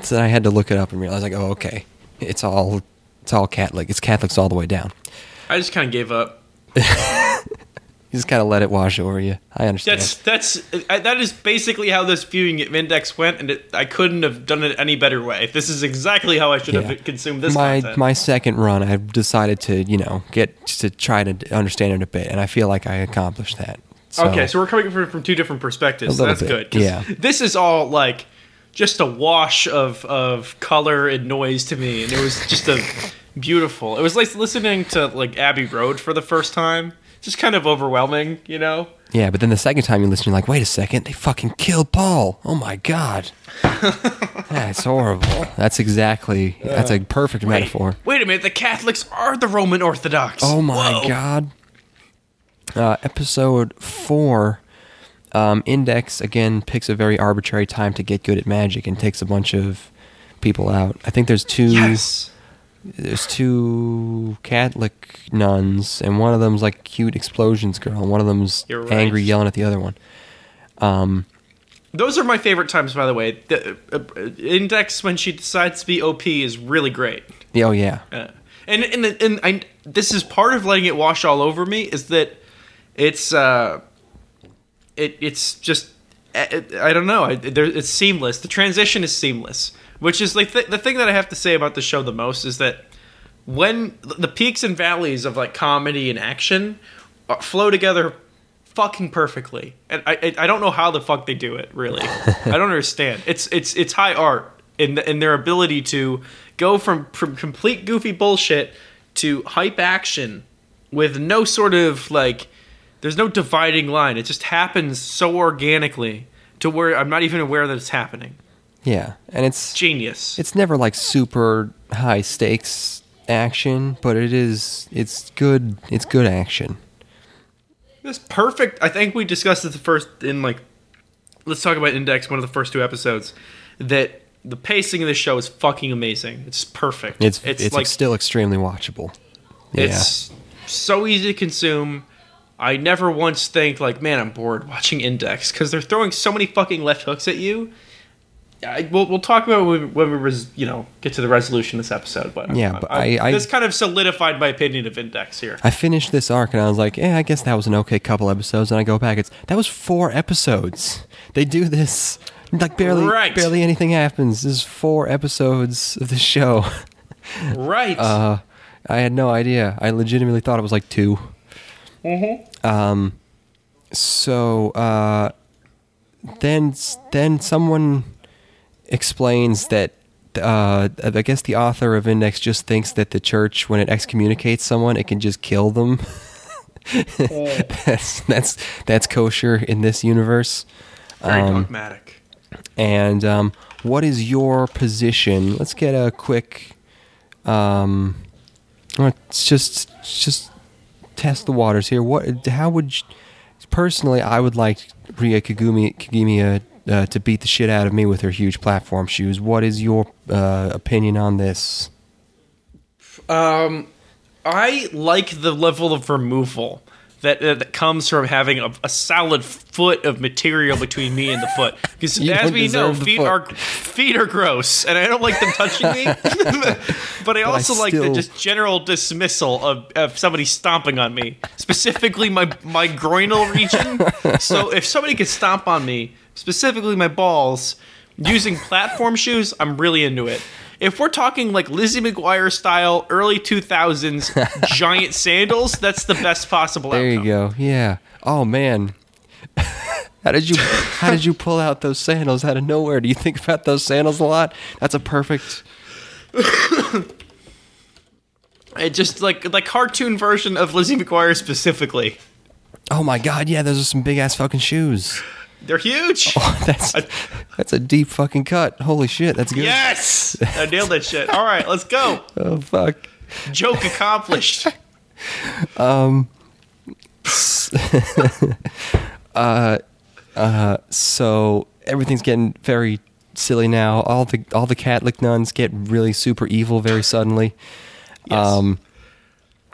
So I had to look it up and realize like, oh, okay, it's all it's all Catholic. It's Catholics all the way down. I just kind of gave up. You just kind of let it wash over you. I understand. That's that's I, that is basically how this viewing of Index went, and it, I couldn't have done it any better way. This is exactly how I should Yeah. have consumed this my content. my second run, I decided to you know get to try to understand it a bit, and I feel like I accomplished that. So, okay, so we're coming from, from two different perspectives. So that's bit, good. yeah. This is all like just a wash of of color and noise to me, and it was just a beautiful. It was like listening to like Abbey Road for the first time. just kind of overwhelming, you know. Yeah, but then the second time you listen, you're like, wait a second, they fucking killed Paul. Oh my god, that's horrible. That's exactly that's a perfect metaphor. Wait a minute, the Catholics are the Roman Orthodox. Oh my Whoa. god. Uh, episode four. Um, Index again picks a very arbitrary time to get good at magic and takes a bunch of people out. I think there's two. Yes. There's two Catholic nuns, and one of them's like cute explosions girl, and one of them's right. angry yelling at the other one. Um, Those are my favorite times, by the way. The uh, uh, Index when she decides to be OP is really great. oh yeah, Uh, and and and I, this is part of letting it wash all over me is that it's uh, it it's just I, I don't know. I, there, it's seamless. The transition is seamless, which is like th- the thing that I have to say about the show the most is that when the peaks and valleys of like comedy and action uh, flow together fucking perfectly and I, I i don't know how the fuck they do it really i don't understand it's it's it's high art in in their ability to go from from complete goofy bullshit to hype action with no sort of like there's no dividing line it just happens so organically to where i'm not even aware that it's happening yeah, and it's genius it's never like super high stakes action, but it is it's good it's good action. It's perfect. I think we discussed it the first in like let's talk about Index, one of the first two episodes. That the pacing of the show is fucking amazing. It's perfect. It's it's, like still extremely watchable. Yeah. it's so easy to consume. I never once think like, man, I'm bored watching Index because they're throwing so many fucking left hooks at you. I, we'll, we'll talk about when we, when we res, you know get to the resolution of this episode. But Yeah, but I- I- this kind of solidified my opinion of Index here. I finished this arc and I was like, yeah, I guess that was an okay couple episodes. And I go back, it's that was four episodes. They do this like barely Right. barely anything happens. This is four episodes of the show. right. Uh, I had no idea. I legitimately thought it was like 2 Mm-hmm. Um, so uh, then then someone explains that uh, I guess the author of Index just thinks that the church, when it excommunicates someone, it can just kill them. that's that's that's kosher in this universe. Very um, dogmatic. And um, what is your position? Let's get a quick. Um, let's just just test the waters here. What? How would? You, personally, I would like Ria Kagumi Kagemiya uh, to beat the shit out of me with her huge platform shoes. What is your uh, opinion on this? Um, I like the level of removal that uh, that comes from having a, a solid foot of material between me and the foot. Because as we know, feet foot. are feet are gross, and I don't like them touching me. but I also like the just general dismissal of, of somebody stomping on me, specifically my my groinal region. so if somebody could stomp on me, specifically my balls, using platform shoes, I'm really into it. If we're talking like Lizzie McGuire style, early 2000s giant sandals, that's the best possible There outcome. you go. Yeah. Oh man. How did you how did you pull out those sandals out of nowhere? Do you think about those sandals a lot? That's a perfect It just like like cartoon version of Lizzie McGuire specifically. Oh my god, yeah, those are some big ass fucking shoes. They're huge. Oh, that's that's a deep fucking cut. Holy shit, that's good. Yes, I nailed that shit. All right, let's go. Oh fuck. Joke accomplished. Um. So everything's getting very silly now. All the all the Catholic nuns get really super evil very suddenly. Yes. Um,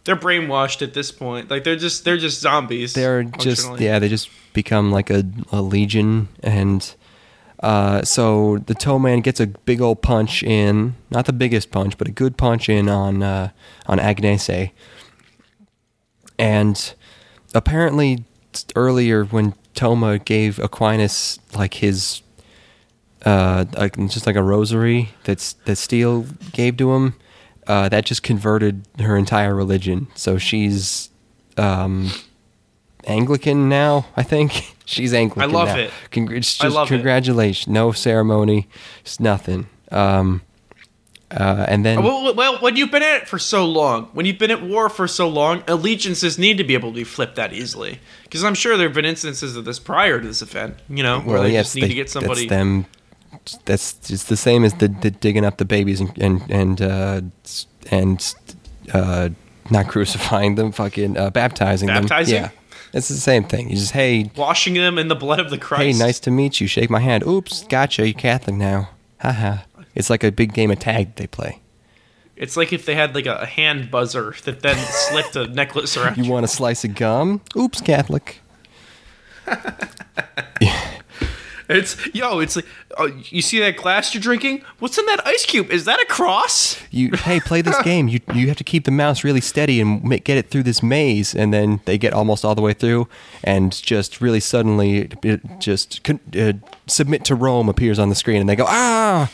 they're brainwashed at this point. Like they're just they're just zombies. they're just yeah, they just become like a, a legion and uh, so the toe man gets a big old punch in, not the biggest punch, but a good punch in on uh, on Agnese. And apparently earlier when Toma gave Aquinas like his uh, like, just like a rosary that's that Stiyl gave to him, uh, that just converted her entire religion. So she's um, Anglican now, I think. She's Anglican. I love now. it. Congr- it's I just love it. congratulations. No ceremony. It's nothing. Um, Uh, and then Well, well, when you've been at it for so long, when you've been at war for so long, allegiances need to be able to be flipped that easily. Because I'm sure there have been instances of this prior to this event. You know, where well, they yes, just need they- to get somebody. Them. That's just the same as the, the digging up the babies and and and uh, and uh, not crucifying them, fucking uh, baptizing, Baptizing? them. Yeah, it's the same thing. You just hey washing them in the blood of the Christ. hey, nice to meet you. Shake my hand. Oops, gotcha. You're Catholic now. Haha. It's like a big game of tag they play. It's like if they had like a, a hand buzzer that then slipped a necklace around. You want a slice of gum? Oops, Catholic. It's yo. It's like oh, you see that glass you're drinking. What's in that ice cube? Is that a cross? You hey, play this game. You you have to keep the mouse really steady and ma- get it through this maze, and then they get almost all the way through, and just really suddenly, it just uh, submit to Rome appears on the screen, and they go ah,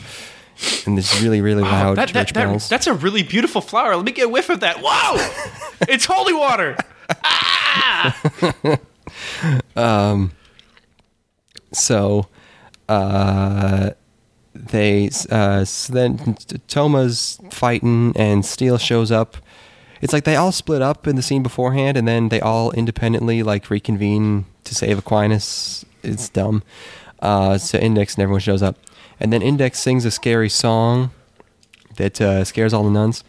and this really really loud Oh, That- that- church that- bells. that's a really beautiful flower. Let me get a whiff of that. Whoa! it's holy water. So, uh, they uh, so then Toma's fighting and Stiyl shows up. It's like they all split up in the scene beforehand, and then they all independently like reconvene to save Aquinas. It's dumb. Uh, so Index and everyone shows up, and then Index sings a scary song that uh, scares all the nuns.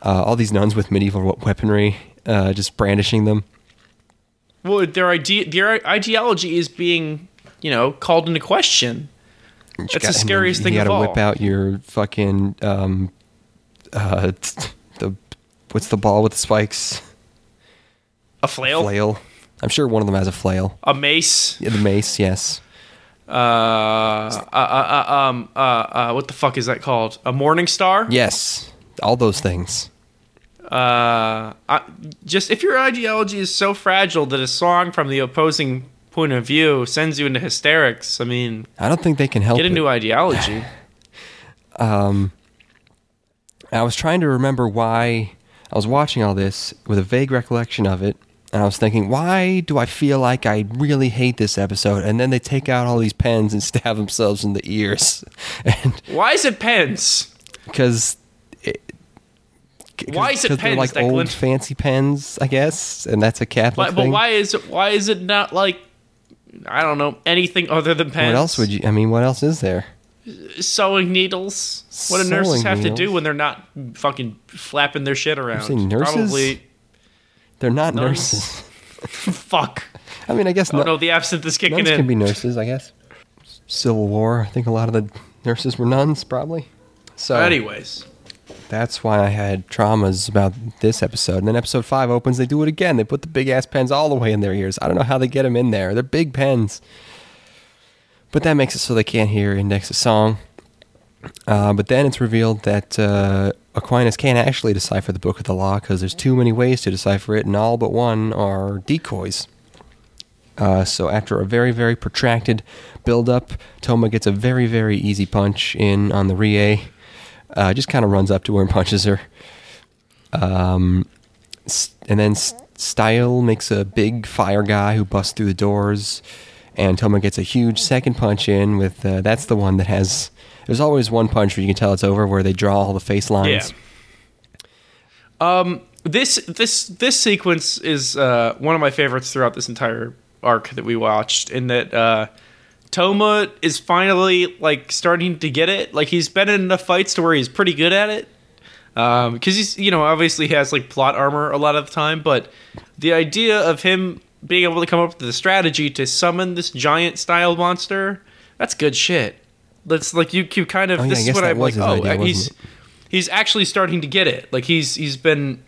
Uh, all these nuns with medieval weaponry, uh, just brandishing them. Well, their idea, their ideology is being, you know, called into question. That's got- the scariest thing You gotta whip out your fucking um, uh, the what's the ball with the spikes? A flail, Flail. I'm sure one of them has a flail. a mace. Yeah, the mace, yes. Uh, uh, uh, uh, um, uh, uh, what the fuck is that called? A morning star. Yes, all those things. Uh, I, just if your ideology is so fragile that a song from the opposing point of view sends you into hysterics, I mean, I don't think they can help get a it. new ideology. Um, I was trying to remember why I was watching all this with a vague recollection of it, and I was thinking, why do I feel like I really hate this episode? And then they take out all these pens and stab themselves in the ears, and Why is it pens? because Why is it they're pens, like Declan? old fancy pens, I guess, and that's a Catholic But, but why is it? Why is it not like? I don't know anything other than pens. what else would you? I mean, what else is there? Sewing needles. What do nurses Sewing have to do when they're not fucking flapping their shit around? saying nurses? Probably. They're not Nuns. nurses. Fuck. I mean, I guess Oh nu- no, the absinthe is kicking nuns in. can be nurses. I guess. Civil War. I think a lot of the nurses were nuns, probably. So Anyways, that's why I had traumas about this episode. And then episode five opens. They do it again. They put the big ass pens all the way in their ears. I don't know how they get them in there. They're big pens. But that makes it so they can't hear Index's song. Uh, but then it's revealed that uh, Aquinas can't actually decipher the Book of the Law because there's too many ways to decipher it, and all but one are decoys. Uh, so after a very, very protracted build-up, Toma gets a very, very easy punch in on the Rie. Uh, just kind of runs up to her and punches her. Um, and then Stiyl makes a big fire guy who busts through the doors, and Toma gets a huge second punch in with uh, that's the one that has. There's always one punch where you can tell it's over, where they draw all the face lines. Um, this this this sequence is uh, one of my favorites throughout this entire arc that we watched. In that uh, Toma is finally like starting to get it. Like he's been in enough fights to where he's pretty good at it. Because he's you know obviously he has like plot armor a lot of the time, but the idea of him being able to come up with the strategy to summon this giant Stiyl monster that's good shit. That's like you you kind of Oh, yeah, this is what I'm like. Oh, idea, he's he's actually starting to get it. Like he's he's been.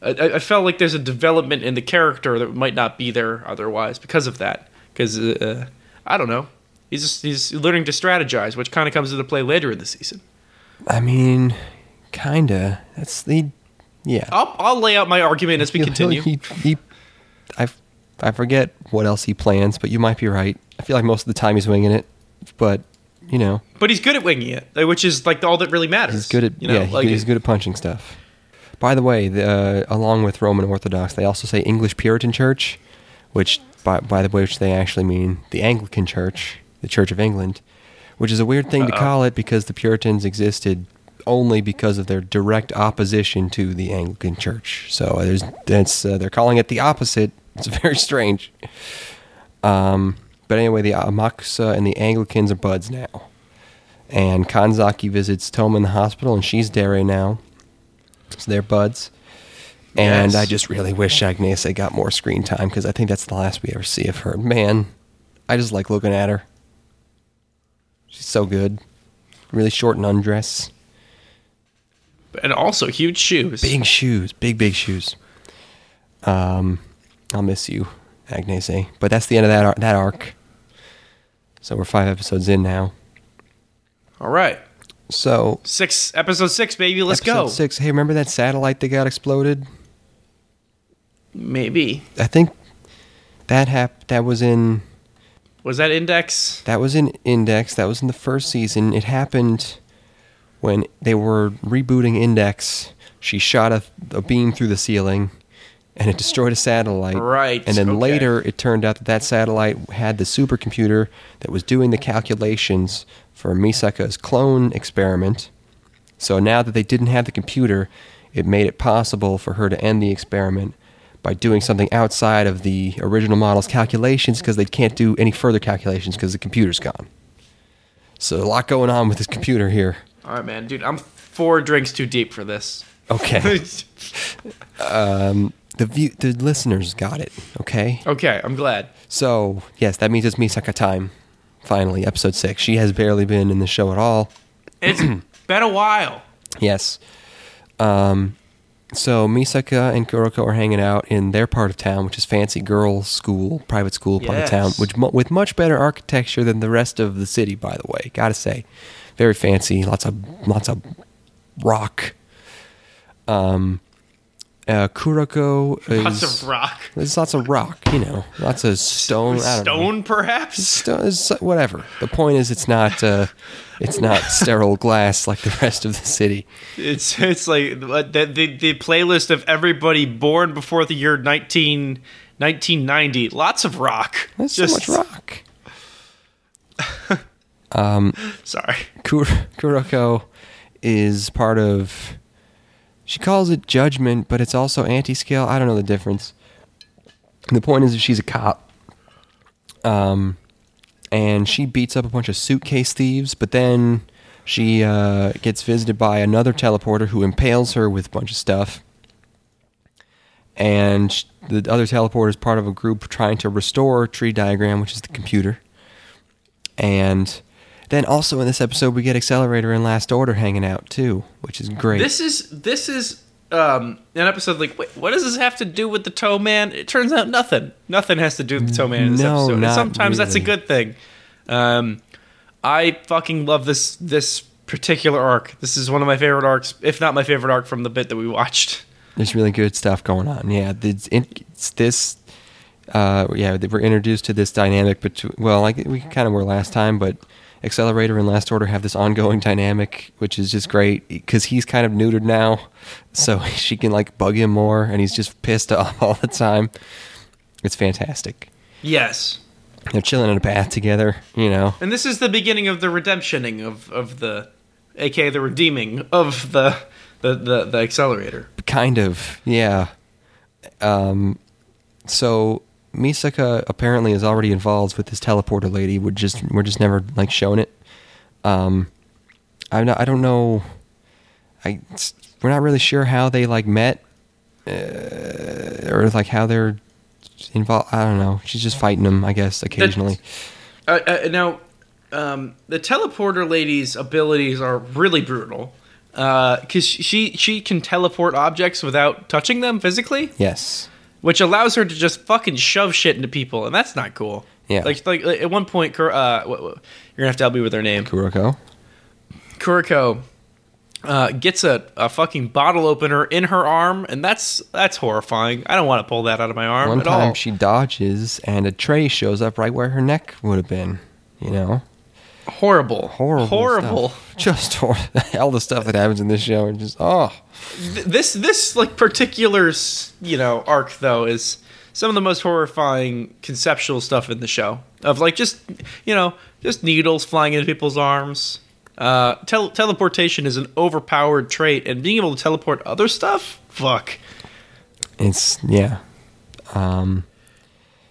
I, I felt like there's a development in the character that might not be there otherwise because of that. Because uh, I don't know, he's just, he's learning to strategize, which kind of comes into play later in the season. I mean, kinda. That's the yeah. I'll I'll lay out my argument as we continue. He, he, I, I forget what else he plans, but you might be right. I feel like most of the time he's winging it, but you know, but he's good at winging it, which is like all that really matters. he's good at you know, yeah, he- like he's good at punching stuff. By the way, the, uh, along with Roman Orthodox, they also say English Puritan Church, which by, by the way, which they actually mean the Anglican Church, the Church of England, which is a weird thing to Uh-oh. call it because the Puritans existed only because of their direct opposition to the Anglican Church. So there's that's uh, they're calling it the opposite. It's very strange. Um, but anyway, the Amakusa and the Anglicans are buds now. And Kanzaki visits Toma in the hospital, and she's Dere now. So they're buds. And Yes. I just really wish Agnese got more screen time because I think that's the last we ever see of her. Man, I just like looking at her. She's so good. Really short and undress. And also huge shoes. Big shoes. Big, big shoes. Um, I'll miss you, Agnese. But that's the end of that, ar- that arc. So we're five episodes in now. All right. So Six episode six, baby. Let's episode go. Six. Hey, remember that satellite that got exploded? Maybe. I think that hap- That was in. Was that index? That was in Index. That was in the first season. It happened when they were rebooting Index. She shot a, a beam through the ceiling, and it destroyed a satellite. Right, And then okay. later, it turned out that that satellite had the supercomputer that was doing the calculations for Misaka's clone experiment. So now that they didn't have the computer, it made it possible for her to end the experiment by doing something outside of the original model's calculations because they can't do any further calculations because the computer's gone. So a lot going on with this computer here. All right, man, dude. I'm four drinks too deep for this. Okay. um, the view, the listeners got it. Okay. okay, I'm glad. So yes, that means it's Misaka time. Finally, episode six. She has barely been in the show at all. It's been a while. Yes. Um, so Misaka and Kuroko are hanging out in their part of town, which is fancy girls' school, private school part of town, which with much better architecture than the rest of the city. By the way, gotta say, very fancy. Lots of lots of rock. Um, uh, Kuroko is Lots of rock. there's lots of rock, you know, lots of stone. Don't know. Stone, perhaps. Stone, whatever. The point is, it's not uh, it's not sterile glass like the rest of the city. It's it's like the, the the playlist of everybody born before the year 19, 1990. Lots of rock. There's so much rock. um, Sorry. Kur- Kuroko is part of. She calls it judgment, but it's also Anti-Skill. I don't know the difference. The point is, that she's a cop, um, and she beats up a bunch of suitcase thieves. But then she uh, gets visited by another teleporter who impales her with a bunch of stuff. And the other teleporter is part of a group trying to restore Tree Diagram, which is the computer. And then also in this episode, we get Accelerator and Last Order hanging out too, which is great. This is this is um an episode like wait, what does this have to do with the toe man? It turns out nothing. Nothing has to do with the toe man in this No, episode. And not sometimes that's a good thing. Um I fucking love this this particular arc. This is one of my favorite arcs, if not my favorite arc from the bit that we watched. There's really good stuff going on. Yeah, it's, it's this. Uh, yeah, we're introduced to this dynamic between. Well, like we kind of were last time, but Accelerator and Last Order have this ongoing dynamic, which is just great because he's kind of neutered now, so she can like bug him more, and he's just pissed off all the time. It's fantastic. Yes. They're chilling in a bath together, you know. And this is the beginning of the redemptioning of, of the aka the redeeming of the the, the, the accelerator. Kind of, yeah. Um, so Misaka apparently is already involved with this teleporter lady. We're just we're just never like shown it. Um, I'm not. I don't know. I we're not really sure how they like met, uh, or like how they're involved. I don't know. She's just fighting them, I guess, occasionally. Uh, uh, now, um, the teleporter lady's abilities are really brutal because she she can teleport objects without touching them physically, Yes. Which allows her to just fucking shove shit into people, and that's not cool. Yeah. Like like at one point, uh, you're gonna have to help me with her name. Kuroko. Kuriko uh, gets a, a fucking bottle opener in her arm, and that's that's horrifying. I don't want to pull that out of my arm One at time all. she dodges and a tray shows up right where her neck would have been. You know. horrible, horrible, horrible. Just all the stuff that happens in this show, and just oh, This this like particular you know arc though is some of the most horrifying conceptual stuff in the show of like just you know just needles flying into people's arms. Uh, tel- teleportation is an overpowered trait, and being able to teleport other stuff, fuck. It's yeah. Um,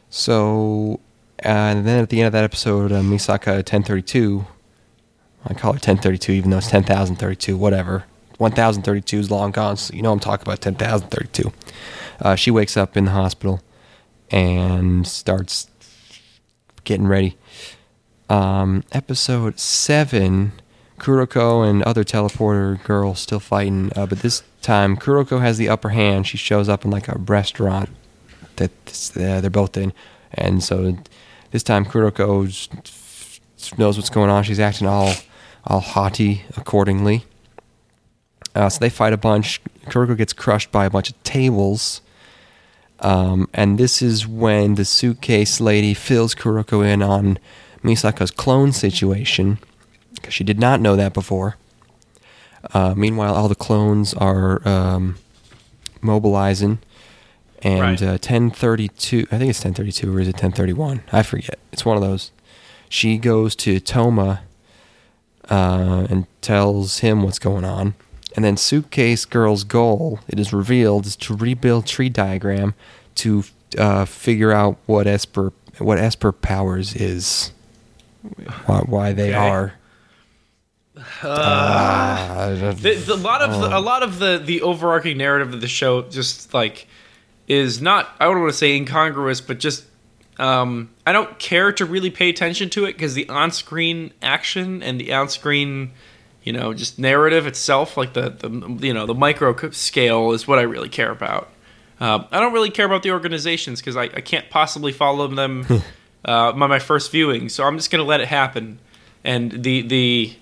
so uh, and then at the end of that episode, uh, Misaka 1032. I call her 1032, even though it's 10,032. Whatever. 1032 is long gone, so you know I'm talking about 10,032. Uh, she wakes up in the hospital and starts getting ready. Um, episode seven, Kuroko and other teleporter girls still fighting, uh, but this time Kuroko has the upper hand. She shows up in like a restaurant that uh, they're both in, and so this time Kuroko knows what's going on. She's acting all all haughty accordingly. Uh, so they fight a bunch. Kuroko gets crushed by a bunch of tables. Um, and this is when the suitcase lady fills Kuroko in on Misaka's clone situation, because she did not know that before. Uh, meanwhile, all the clones are um, mobilizing, and Right. uh, 1032, I think it's 1032 or is it 1031? I forget. It's one of those. She goes to Toma uh, and tells him what's going on. And then Suitcase Girl's goal, it is revealed, is to rebuild tree diagram to uh, figure out what Esper what Esper powers is, why, why they Okay. are. Uh, The, the, a lot of the, a lot of the the overarching narrative of the show just like is not I don't want to say incongruous, but just um, I don't care to really pay attention to it because the on-screen action and the on-screen you know just narrative itself, like the the you know the micro scale, is what I really care about. Um, I don't really care about the organizations because I, I can't possibly follow them uh, by my first viewing, so I'm just gonna let it happen. And the the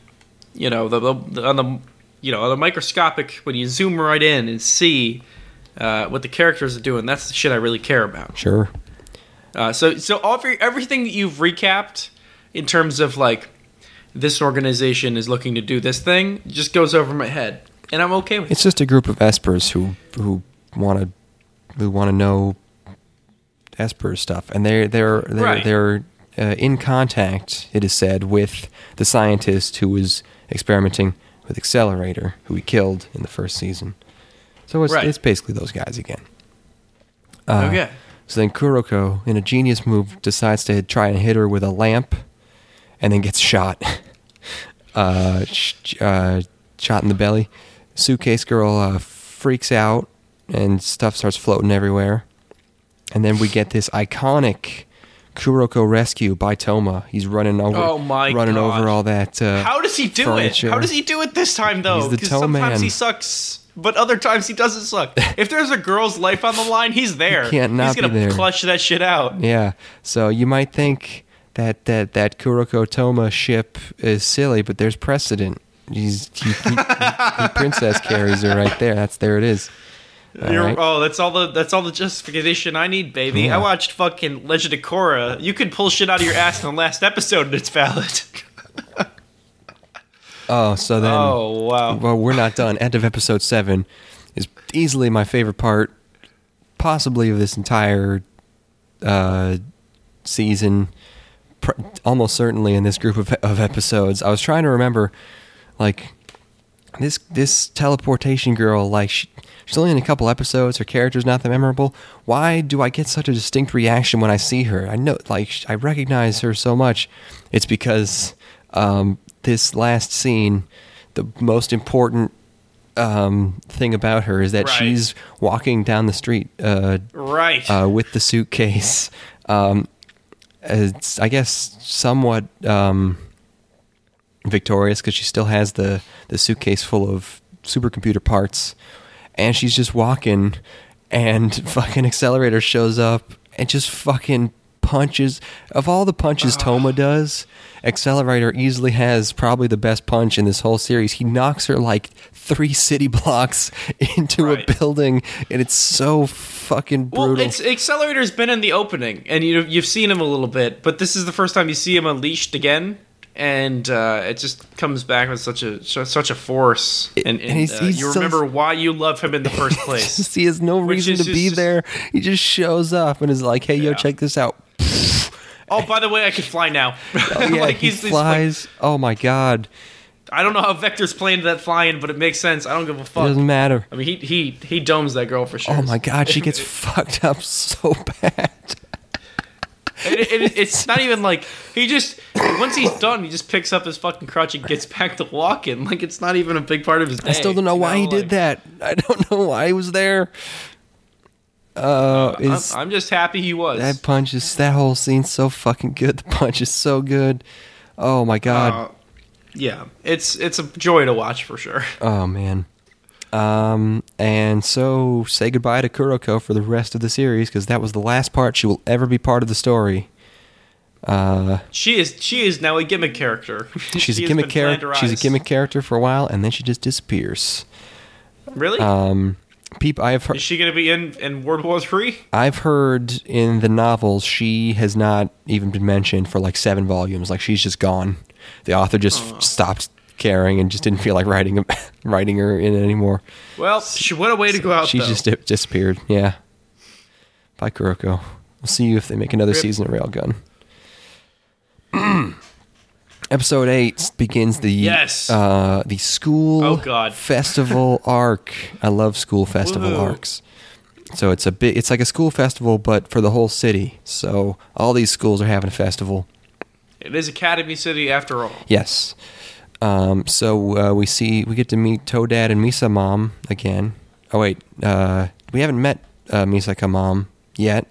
you know the, the on the you know on the microscopic when you zoom right in and see uh, what the characters are doing, that's the shit I really care about. sure. Uh, so so every, everything that you've recapped in terms of like this organization is looking to do this thing just goes over my head, and I'm okay with it. It's just a group of espers who who want to who want to know esper stuff, and they're they're they're, Right. they're uh, in contact. It is said with the scientist who was experimenting with Accelerator, who he killed in the first season. So it's Right. it's basically those guys again. Uh, Okay. So then Kuroko, in a genius move, decides to try and hit her with a lamp, and then gets shot. uh, sh- uh, shot in the belly. Suitcase girl uh, freaks out, and stuff starts floating everywhere. And then we get this iconic Kuroko rescue by Toma. He's running over, Oh my running God. over all that. Uh, How does he do furniture. it? How does he do it this time though? Because sometimes man. he sucks, but other times he doesn't suck. if there's a girl's life on the line, he's there. can't not he's gonna be there. clutch that shit out. Yeah. So you might think that that that Kuroko Toma ship is silly, but there's precedent. He's he, he, he princess carries her right there. That's there it is. You're- right. Oh, that's all the that's all the justification I need, baby. Yeah. I watched fucking Legend of Korra. You could pull shit out of your ass in the last episode and it's valid. Oh, so then oh wow. well, we're not done. End of episode seven is easily my favorite part, possibly of this entire uh, season. Pr- almost certainly in this group of, of episodes. I was trying to remember, like this this teleportation girl. Like she, she's only in a couple episodes. Her character's not that memorable. Why do I get such a distinct reaction when I see her? I know, like I recognize her so much. It's because um, this last scene, the most important um, thing about her is that Right. she's walking down the street uh, Right. uh, with the suitcase. Um, it's, I guess, somewhat um, victorious because she still has the, the suitcase full of supercomputer parts, and she's just walking, and fucking accelerator shows up and just fucking punches. Of all the punches Toma does, accelerator easily has probably the best punch in this whole series. He knocks her like three city blocks into Right. a building, and it's so fucking brutal. well, it's Accelerator's been in the opening, and you you've seen him a little bit, but this is the first time you see him unleashed again, and uh, it just comes back with such a such a force, and, and and, he's- uh, he's you so- remember why you love him in the first place. He has no reason to be just- there. He just shows up and is like, "Hey, yo, check this out." Oh, by the way, I can fly now. Oh, yeah, Like, he he's- he's like- flies. oh my god, I don't know how Vector's playing that flying, but it makes sense. I don't give a It fuck. doesn't matter. I mean, he he he domes that girl for sure. Oh my god, she gets fucked up so bad. It, it, it's not even like he just once he's done, he just picks up his fucking crutch and gets back to walking. Like it's not even a big part of his day. I still don't know why he like- did that. I don't know why he was there. Uh, I'm, I'm just happy he was. that punch is that whole scene's so fucking good. The punch is so good. Oh my god. Uh, yeah, it's it's a joy to watch for sure. Oh man. Um, and so say goodbye to Kuroko for the rest of the series because that was the last part she will ever be part of the story. Uh, She is she is now a gimmick character. she's She a gimmick character. She's a gimmick character for a while, and then she just disappears. Really? Um, peep, I've heard. is she going to be in in World War Three? I've heard in the novels she has not even been mentioned for like seven volumes. Like she's just gone. The author just stopped caring and just didn't feel like writing writing her in anymore. Well, she, what a way to go out. She though. just di- disappeared. Yeah. Bye, Kuroko. We'll see you if they make another Rip. season of Railgun. Episode eight begins the Yes. uh, the school Oh, God. festival arc. I love school festival arcs. So it's a bit. It's like a school festival, but for the whole city. So all these schools are having a festival. It is Academy City after all. Yes. Um, so uh, we see we get to meet Toadad and Misa Mom again. Oh wait, uh, we haven't met uh, Misaka Mom yet.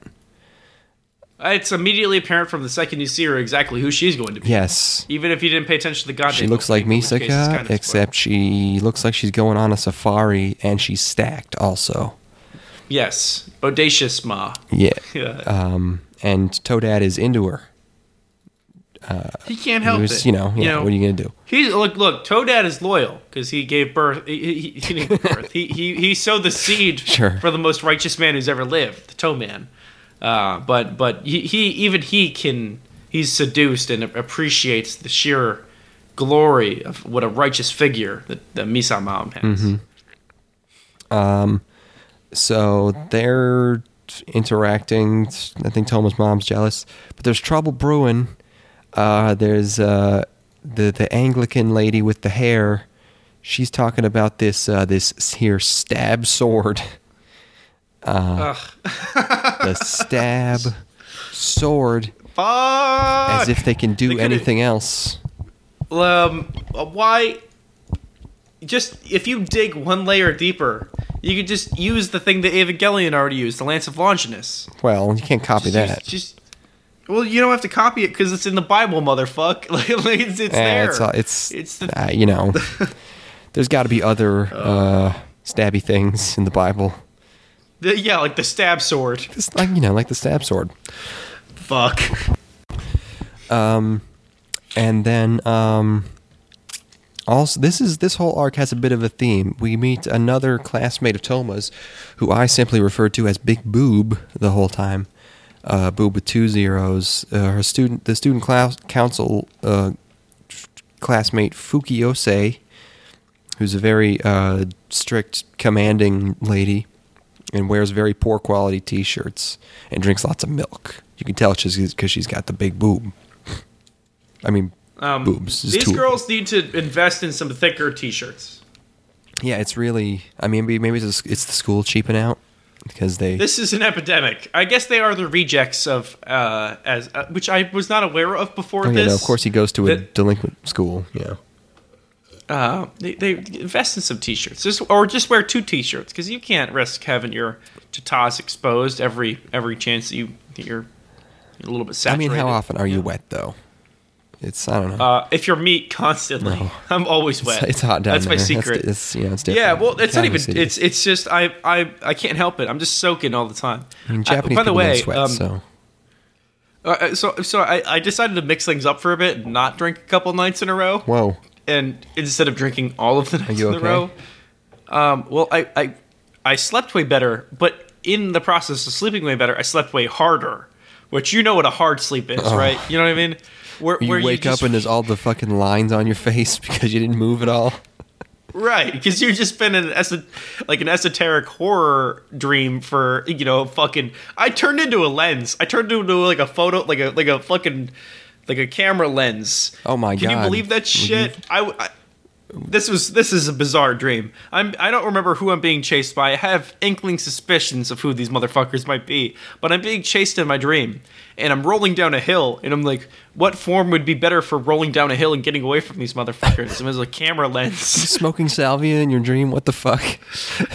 Uh, It's immediately apparent from the second you see her exactly who she's going to be. Yes, Even if you didn't pay attention to the goddamn. she looks like Misaka, kind of except she looks like she's going on a safari and she's stacked also. yes, bodacious ma. Yeah. Yeah. Um, and Toadad is into her. he can't He help was, it. you know, yeah, what are you gonna do? He's look, look. Toadad is loyal because he gave birth. He, he, he didn't give birth. he, he he sowed the seed Sure. for the most righteous man who's ever lived, the Toe Man. Uh, but but he, he even he can he's seduced and appreciates the sheer glory of what a righteous figure that the Misa Mom has. Mm-hmm. So they're interacting. I think Toma's mom's jealous, but there's trouble brewing. Uh, there's uh, the the Anglican lady with the hair. She's talking about this uh, this here stab sword. Ugh. The stab sword, Fuck. as if they can do They could've- anything else. um, why? Just if you dig one layer deeper, you could just use the thing that Evangelion already used, the Lance of Longinus. Well, you can't copy Just that. Just, well, you don't have to copy it because it's in the Bible, motherfuck. Like, like, it's, it's Eh, there. it's uh, it's, It's the- uh, you know, there's got to be other uh, stabby things in the Bible. The- yeah, like the stab sword. It's like you know, like the stab sword. Fuck. Um, and then um, also this is this whole arc has a bit of a theme. We meet another classmate of Toma's, who I simply referred to as Big Boob the whole time. Uh, Boob with two zeros. Uh, her student, the student class council uh, classmate Fukiyose, who's a very uh, strict, commanding lady, and wears very poor quality T-shirts and drinks lots of milk. You can tell she's because she's got the big boob. I mean, Um, boobs. These girls need to invest in some thicker T-shirts. Yeah, it's really. I mean, maybe maybe it's, it's the school cheaping out because they. This is an epidemic. I guess they are the rejects of uh, as uh, which I was not aware of before oh, yeah, this. no, of course he goes to a that- delinquent school. Yeah. Uh, they, they invest in some t-shirts, just, or just wear two t-shirts because you can't risk having your tatas exposed every every chance that you that you're a little bit saturated. I mean, how often are you wet though? It's I don't know. Uh, if you're meat constantly, No. I'm always wet. it's, it's hot down That's there. my secret. That's, it's, you know, it's yeah, well, it's not even. City. It's it's just I I I can't help it. I'm just soaking all the time. I mean, I- Japanese by the way, sweat, um, so Uh, so so I, I decided to mix things up for a bit and not drink a couple nights in a row. whoa. And instead of drinking all of the nights in a okay? row, um, well, I, I I slept way better, but in the process of sleeping way better, I slept way harder. Which you know what a hard sleep is, right? You know what I mean? Where, You where wake just- up and there's all the fucking lines on your face because you didn't move at all. Right, because you've just been in an es- like an esoteric horror dream for you know fucking. I turned into a lens. I turned into like a photo, like a like a fucking like a camera lens. Oh my Can God. Can you believe that shit? I, I this was this is a bizarre dream. I'm I don't remember who I'm being chased by. I have inkling suspicions of who these motherfuckers might be, but I'm being chased in my dream, and I'm rolling down a hill, and I'm like, what form would be better for rolling down a hill and getting away from these motherfuckers? And there's a camera lens. Smoking salvia in your dream? What the fuck?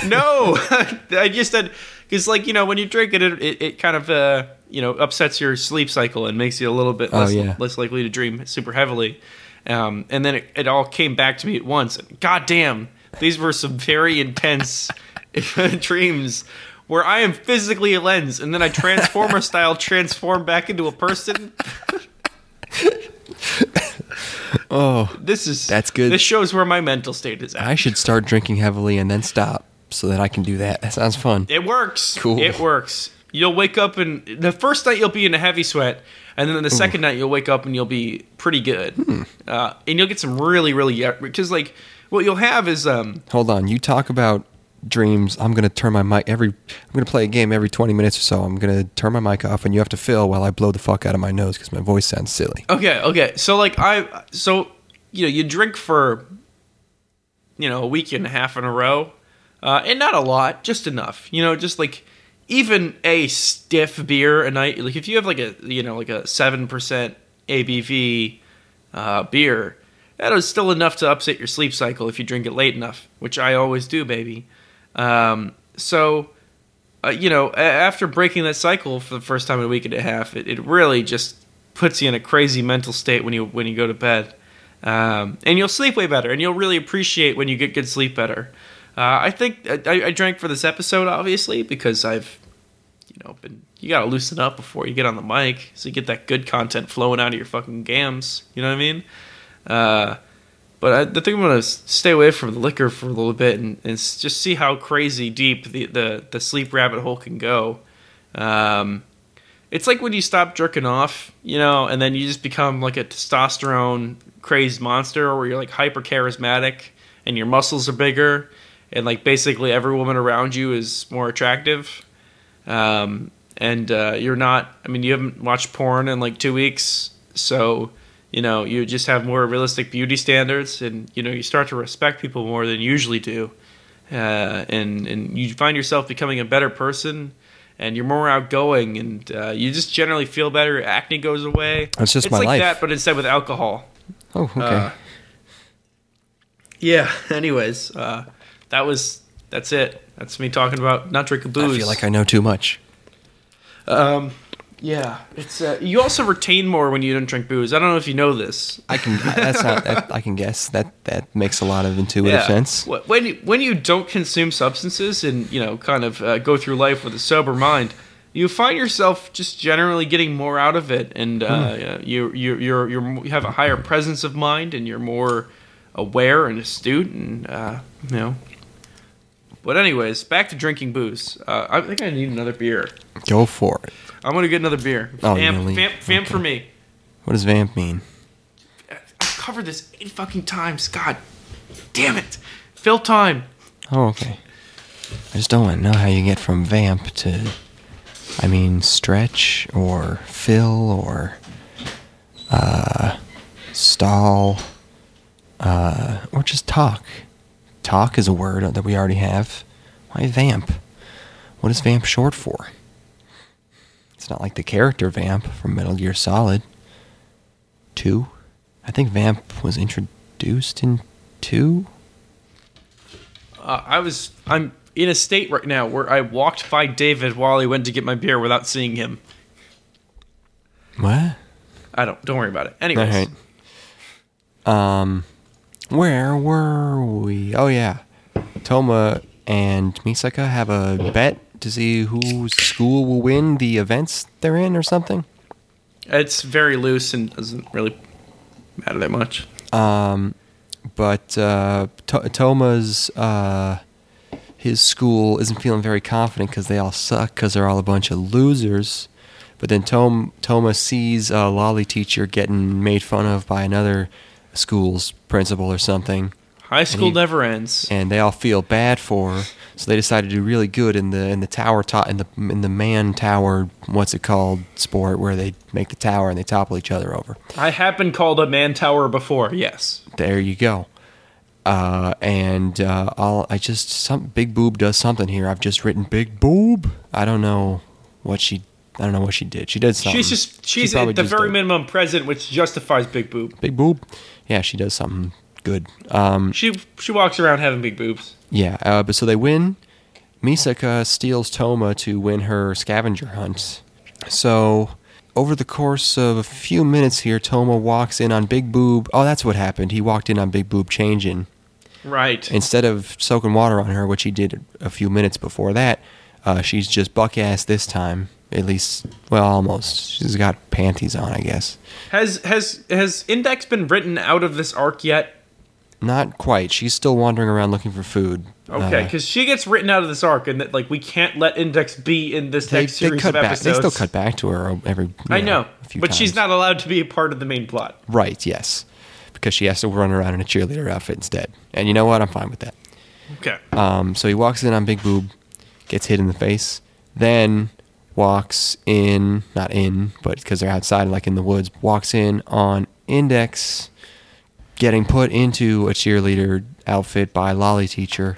no, I just said because like you know when you drink it, it, it, it kind of uh, you know upsets your sleep cycle and makes you a little bit Oh, less yeah. less likely to dream super heavily. Um, and then it, it all came back to me at once. God damn, these were some very intense dreams where I am physically a lens, and then I transformer style transform back into a person. Oh, This is That's good. This shows where my mental state is at. I should start drinking heavily and then stop so that I can do that. That sounds fun. It works. Cool. It works. You'll wake up and the first night you'll be in a heavy sweat, and then the second night you'll wake up and you'll be pretty good, Hmm. uh, and you'll get some really, really because like what you'll have is um Hold on. You talk about dreams. I'm going to turn my mic every I'm going to play a game every 20 minutes or so. I'm going to turn my mic off and you have to fill while I blow the fuck out of my nose cuz my voice sounds silly. okay okay so like I so you know you drink for you know a week and a half in a row, uh, and not a lot, just enough. You know, just like even a stiff beer a night. Like if you have like a you know like a seven percent ABV uh, beer, that is still enough to upset your sleep cycle if you drink it late enough, which I always do, baby. Um, so. Uh, you know, after breaking that cycle for the first time in a week and a half, it, it really just puts you in a crazy mental state when you when you go to bed, um, and you'll sleep way better, and you'll really appreciate when you get good sleep better. Uh, I think I, I drank for this episode, obviously, because I've, you know, been you gotta loosen up before you get on the mic, so you get that good content flowing out of your fucking gams. You know what I mean? Uh, but I, the thing I'm gonna stay away from the liquor for a little bit and, and just see how crazy deep the, the, the sleep rabbit hole can go. Um, it's like when you stop jerking off, you know, and then you just become like a testosterone crazed monster where you're like hyper charismatic and your muscles are bigger and like basically every woman around you is more attractive. Um, and uh, you're not, I mean, you haven't watched porn in like two weeks, so you know you just have more realistic beauty standards and you know you start to respect people more than you usually do uh, and and you find yourself becoming a better person and you're more outgoing and uh, you just generally feel better Your acne goes away That's just it's my like life. that but instead with alcohol Oh, okay. Uh, yeah anyways uh, that was that's it that's me talking about not drinking booze I feel like I know too much. um yeah it's uh, you also retain more when you don't drink booze i don't know if you know this I can that's not that, I can guess that that makes a lot of intuitive sense. When you, when you don't consume substances and you know kind of uh, go through life with a sober mind, you find yourself just generally getting more out of it, and uh, Hmm. you you you're, you're you have a higher presence of mind, and you're more aware and astute, and uh, you know. But anyways, back to drinking booze. Uh, I think I need another beer. Go for it. I'm gonna get another beer. Oh, vamp, vamp, vamp Okay. for me. What does vamp mean? I've covered this eight fucking times. God damn it. Fill time. Oh, okay. I just don't want to know how you get from vamp to, I mean, stretch or fill or uh, stall uh, or just talk. Talk is a word that we already have. Why vamp? What is vamp short for? It's not like the character vamp from Metal Gear Solid 2. I think vamp was introduced in 2. Uh, I was I'm in a state right now where I walked by David while he went to get my beer without seeing him. What? I don't don't worry about it. Anyways, All right. Um, where were we? Oh yeah, Toma and Misaka have a bet to see whose school will win the events they're in, or something. it's very loose and doesn't really matter that much. Um, but uh, to- Toma's uh, his school isn't feeling very confident because they all suck because they're all a bunch of losers. But then Tom Toma sees a lolly teacher getting made fun of by another school's principal or something. High school he- never ends. and they all feel bad for her. So they decide to do really good in the in the tower to, in the in the man tower. What's it called? Sport where they make the tower and they topple each other over. I have been called a man tower before. Yes. There you go. Uh, and uh, I'll I just some big boob does something here. I've just written big boob. I don't know what she. I don't know what she did. She did something. She's just she's probably at the very did- minimum present, which justifies big boob. big boob. Yeah, she does something good. Um, She she walks around having big boobs. Yeah, uh, but so they win. Misaka steals Toma to win her scavenger hunt. So, over the course of a few minutes here, Toma walks in on Big Boob. Oh, that's what happened. He walked in on Big Boob changing. Right. Instead of soaking water on her, which he did a few minutes before that, uh, she's just buck ass this time. At least, well, almost. She's got panties on, I guess. Has has has Index been written out of this arc yet? Not quite. She's still wandering around looking for food. Okay, Uh, because she gets written out of this arc, and that like we can't let Index be in this they, next they series cut of back. episodes. They still cut back to her every. I know, a few but she's not allowed to be a part of the main plot. Right, yes. Because she has to run around in a cheerleader outfit instead. And you know what? I'm fine with that. Okay. Um, so he walks in on Big Boob, gets hit in the face, then walks in, not in, but because they're outside, like in the woods, walks in on Index, getting put into a cheerleader outfit by Lolly Teacher.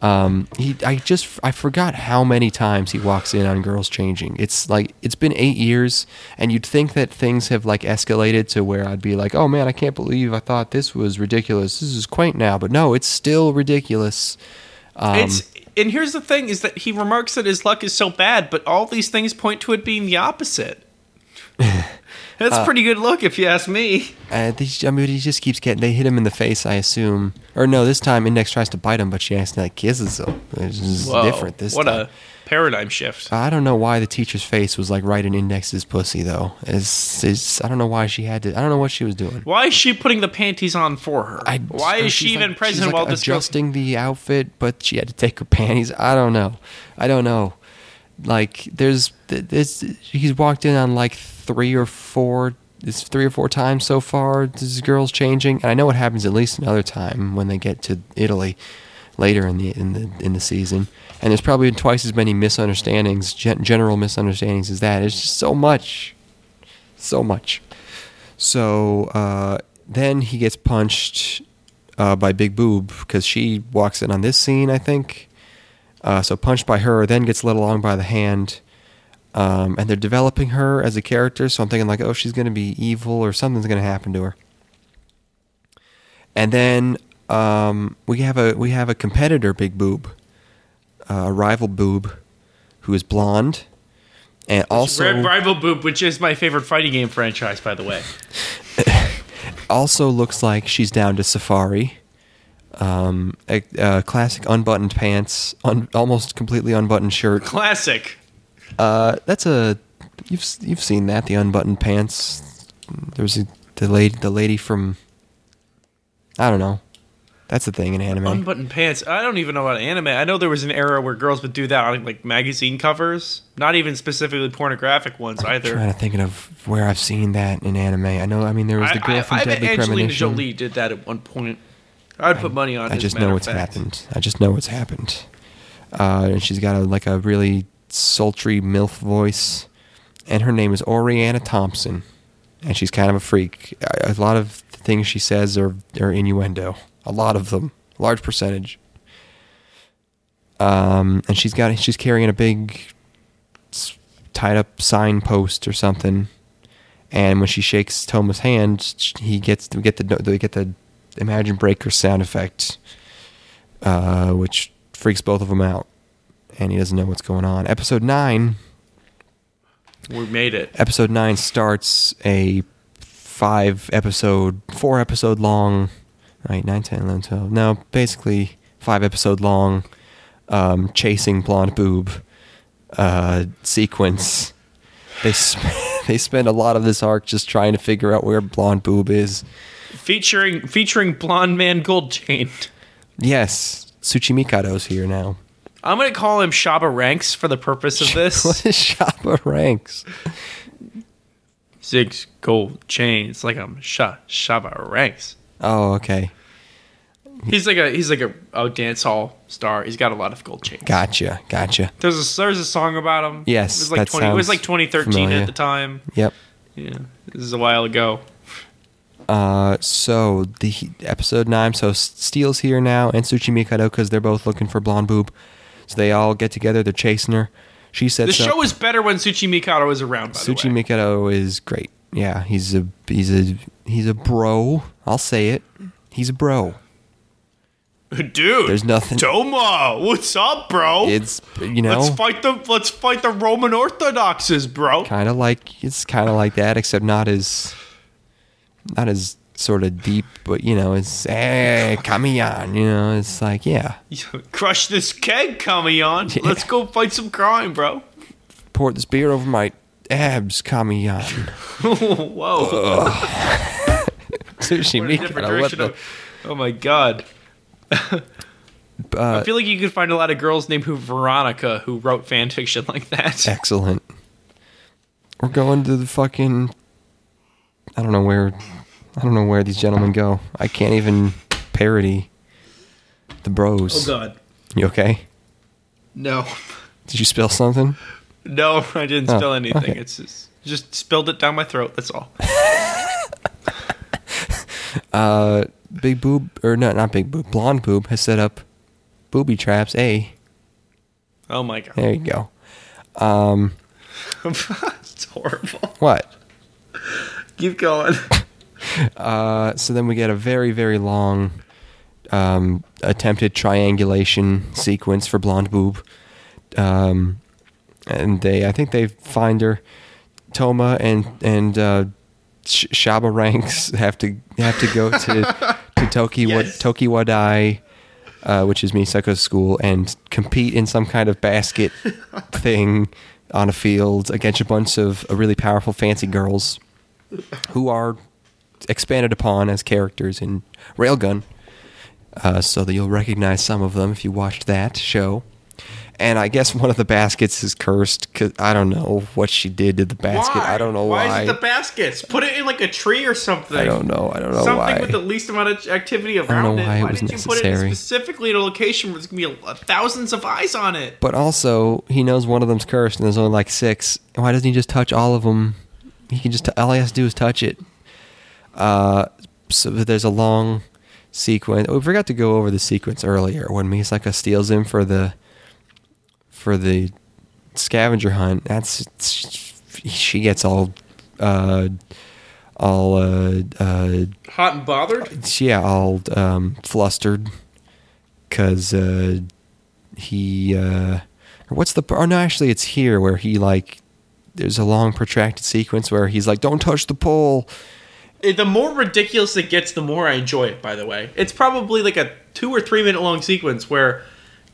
Um, he, I just, I forgot how many times he walks in on girls changing. It's like it's been eight years, and you'd think that things have like escalated to where I'd be like, oh man, I can't believe I thought this was ridiculous. This is quaint now, but no, it's still ridiculous. Um, it's and here's the thing: is that he remarks that his luck is so bad, but all these things point to it being the opposite. That's Uh, a pretty good look, if you ask me. Uh, they, I mean, he just keeps getting. They hit him in the face, I assume. Or no, this time Index tries to bite him, but she accidentally kisses him. It's just Whoa, different this what time. a paradigm shift. I don't know why the teacher's face was like right in Index's pussy though. It's, it's I don't know why she had to. I don't know what she was doing. Why is she putting the panties on for her? I, Why is oh, she even like- present like while adjusting the outfit? But she had to take her panties. I don't know. I don't know. Like there's this. He's walked in on like three or four. It's three or four times so far. This girl's changing, and I know it happens at least another time when they get to Italy later in the in the in the season. And there's probably been twice as many misunderstandings, gen- general misunderstandings as that. It's just so much, so much. So uh, then he gets punched uh, by Big Boob because she walks in on this scene, I think. Uh, so punched by her, then gets led along by the hand. Um, and they're developing her as a character, so I'm thinking like, oh, she's gonna be evil or something's gonna happen to her. And then um, we have a we have a competitor, Big Boob, uh, a rival Boob, who is blonde, and also Rival Boob, which is my favorite fighting game franchise, by the way. also looks like she's down to safari. Um, a, a classic unbuttoned pants, un, almost completely unbuttoned shirt. Classic. Uh, that's a you've you've seen that the unbuttoned pants. There's a, the lady the lady from I don't know. That's the thing in anime. Unbuttoned pants. I don't even know about anime. I know there was an era where girls would do that on like magazine covers, not even specifically pornographic ones either. trying to think of where I've seen that in anime. I know. I mean, there was the girl I, from I, I Deadly Angelina Premonition. Jolie did that at one point. I'd put money on it. I just know what's fact. happened. I just know what's happened. Uh, and she's got a like a really sultry milf voice, and her name is Oriana Thomson, and she's kind of a freak. A a lot of things she says are are innuendo. A lot of them, large percentage. Um, and she's got she's carrying a big tied up signpost or something. And when she shakes Toma's hand, he gets we get the we get the Imagine Breaker sound effect, uh, which freaks both of them out, and he doesn't know what's going on. Episode nine. We made it. Episode nine starts a five episode, four episode long, right? 9, 10, 11, 12. No, basically five episode long, um, chasing blonde boob uh, sequence. They sp- they spend a lot of this arc just trying to figure out where blonde boob is. Featuring featuring blonde man gold chain. Yes, Tsuchimikado's here now. I'm gonna call him Shabba Ranks for the purpose of this. what is Shabba ranks? Six gold chains, like I'm Sha Shabba Ranks. Oh, okay. He's like a he's like a, a dance hall star. He's got a lot of gold chains. Gotcha, gotcha. There's a there's a song about him. Yes, it was like that twenty. It was like 2013 familiar. at the time. Yep. Yeah, this is a while ago. Uh, so the episode nine. So Stiyl's here now, and Tsuchi Mikado because they're both looking for blonde boob. So they all get together. They're chasing her. She said, The show is better when Tsuchi Mikado is around. By Tsuchi the way. Mikado is great. Yeah, he's a he's a he's a bro. I'll say it. He's a bro. Dude, There's nothing- Toma, what's up, bro? It's you know let's fight the let's fight the Roman Orthodoxes, bro. kind of like it's kind of like that, except not as not as sort of deep. But you know, it's hey, on. You know, it's like yeah, Crush this keg, Kamiyan. Let's go fight some crime, bro. pour this beer over my abs, on. Whoa. Sushi Mikado. What the? oh my god. I Uh, feel like you could find a lot of girls named who Veronica who wrote fan fiction like that. excellent. We're going to the fucking. I don't know where. I don't know where these gentlemen go. I can't even parody the bros. Oh god. You okay? No. Did you spill something? No, I didn't Oh, spill anything. okay. It's just just spilled it down my throat, that's all. Uh, Big Boob, or no, not Big Boob, Blonde Boob has set up booby traps. A, Oh my god. there you go. Um, it's horrible. what? Keep going. Uh, so then we get a very, very long um, attempted triangulation sequence for Blonde Boob. Um, and they, I think they find her. Toma and and uh, Sh- Shabba Ranks have to have to go to to Toki Yes. Tokiwadai, uh, which is Misaka's school, and compete in some kind of basket thing on a field against a bunch of uh, really powerful, fancy girls who are expanded upon as characters in Railgun, uh, so that you'll recognize some of them if you watched that show. And I guess one of the baskets is cursed because I don't know what she did to the basket. I don't know why. Why is it the baskets? Put it in like a tree or something. I don't know. I don't know Something why. with the least amount of activity don't around know it. why it Why was didn't you put it necessary. specifically in a location where there's gonna be a, thousands of eyes on it? but also, he knows one of them's cursed, and there's only like six. Why doesn't he just touch all of them? He can just all he has to do is touch it. Uh, so there's a long sequence. We forgot to go over the sequence earlier when Misaka steals him for the for the scavenger hunt. That's she gets all uh all uh uh Hot and bothered. yeah all um flustered because uh he uh what's the oh no actually it's here where he like there's a long protracted sequence where he's like don't touch the pole Eh, The more ridiculous it gets, the more I enjoy it. By the way, it's probably like a two or three minute long sequence where,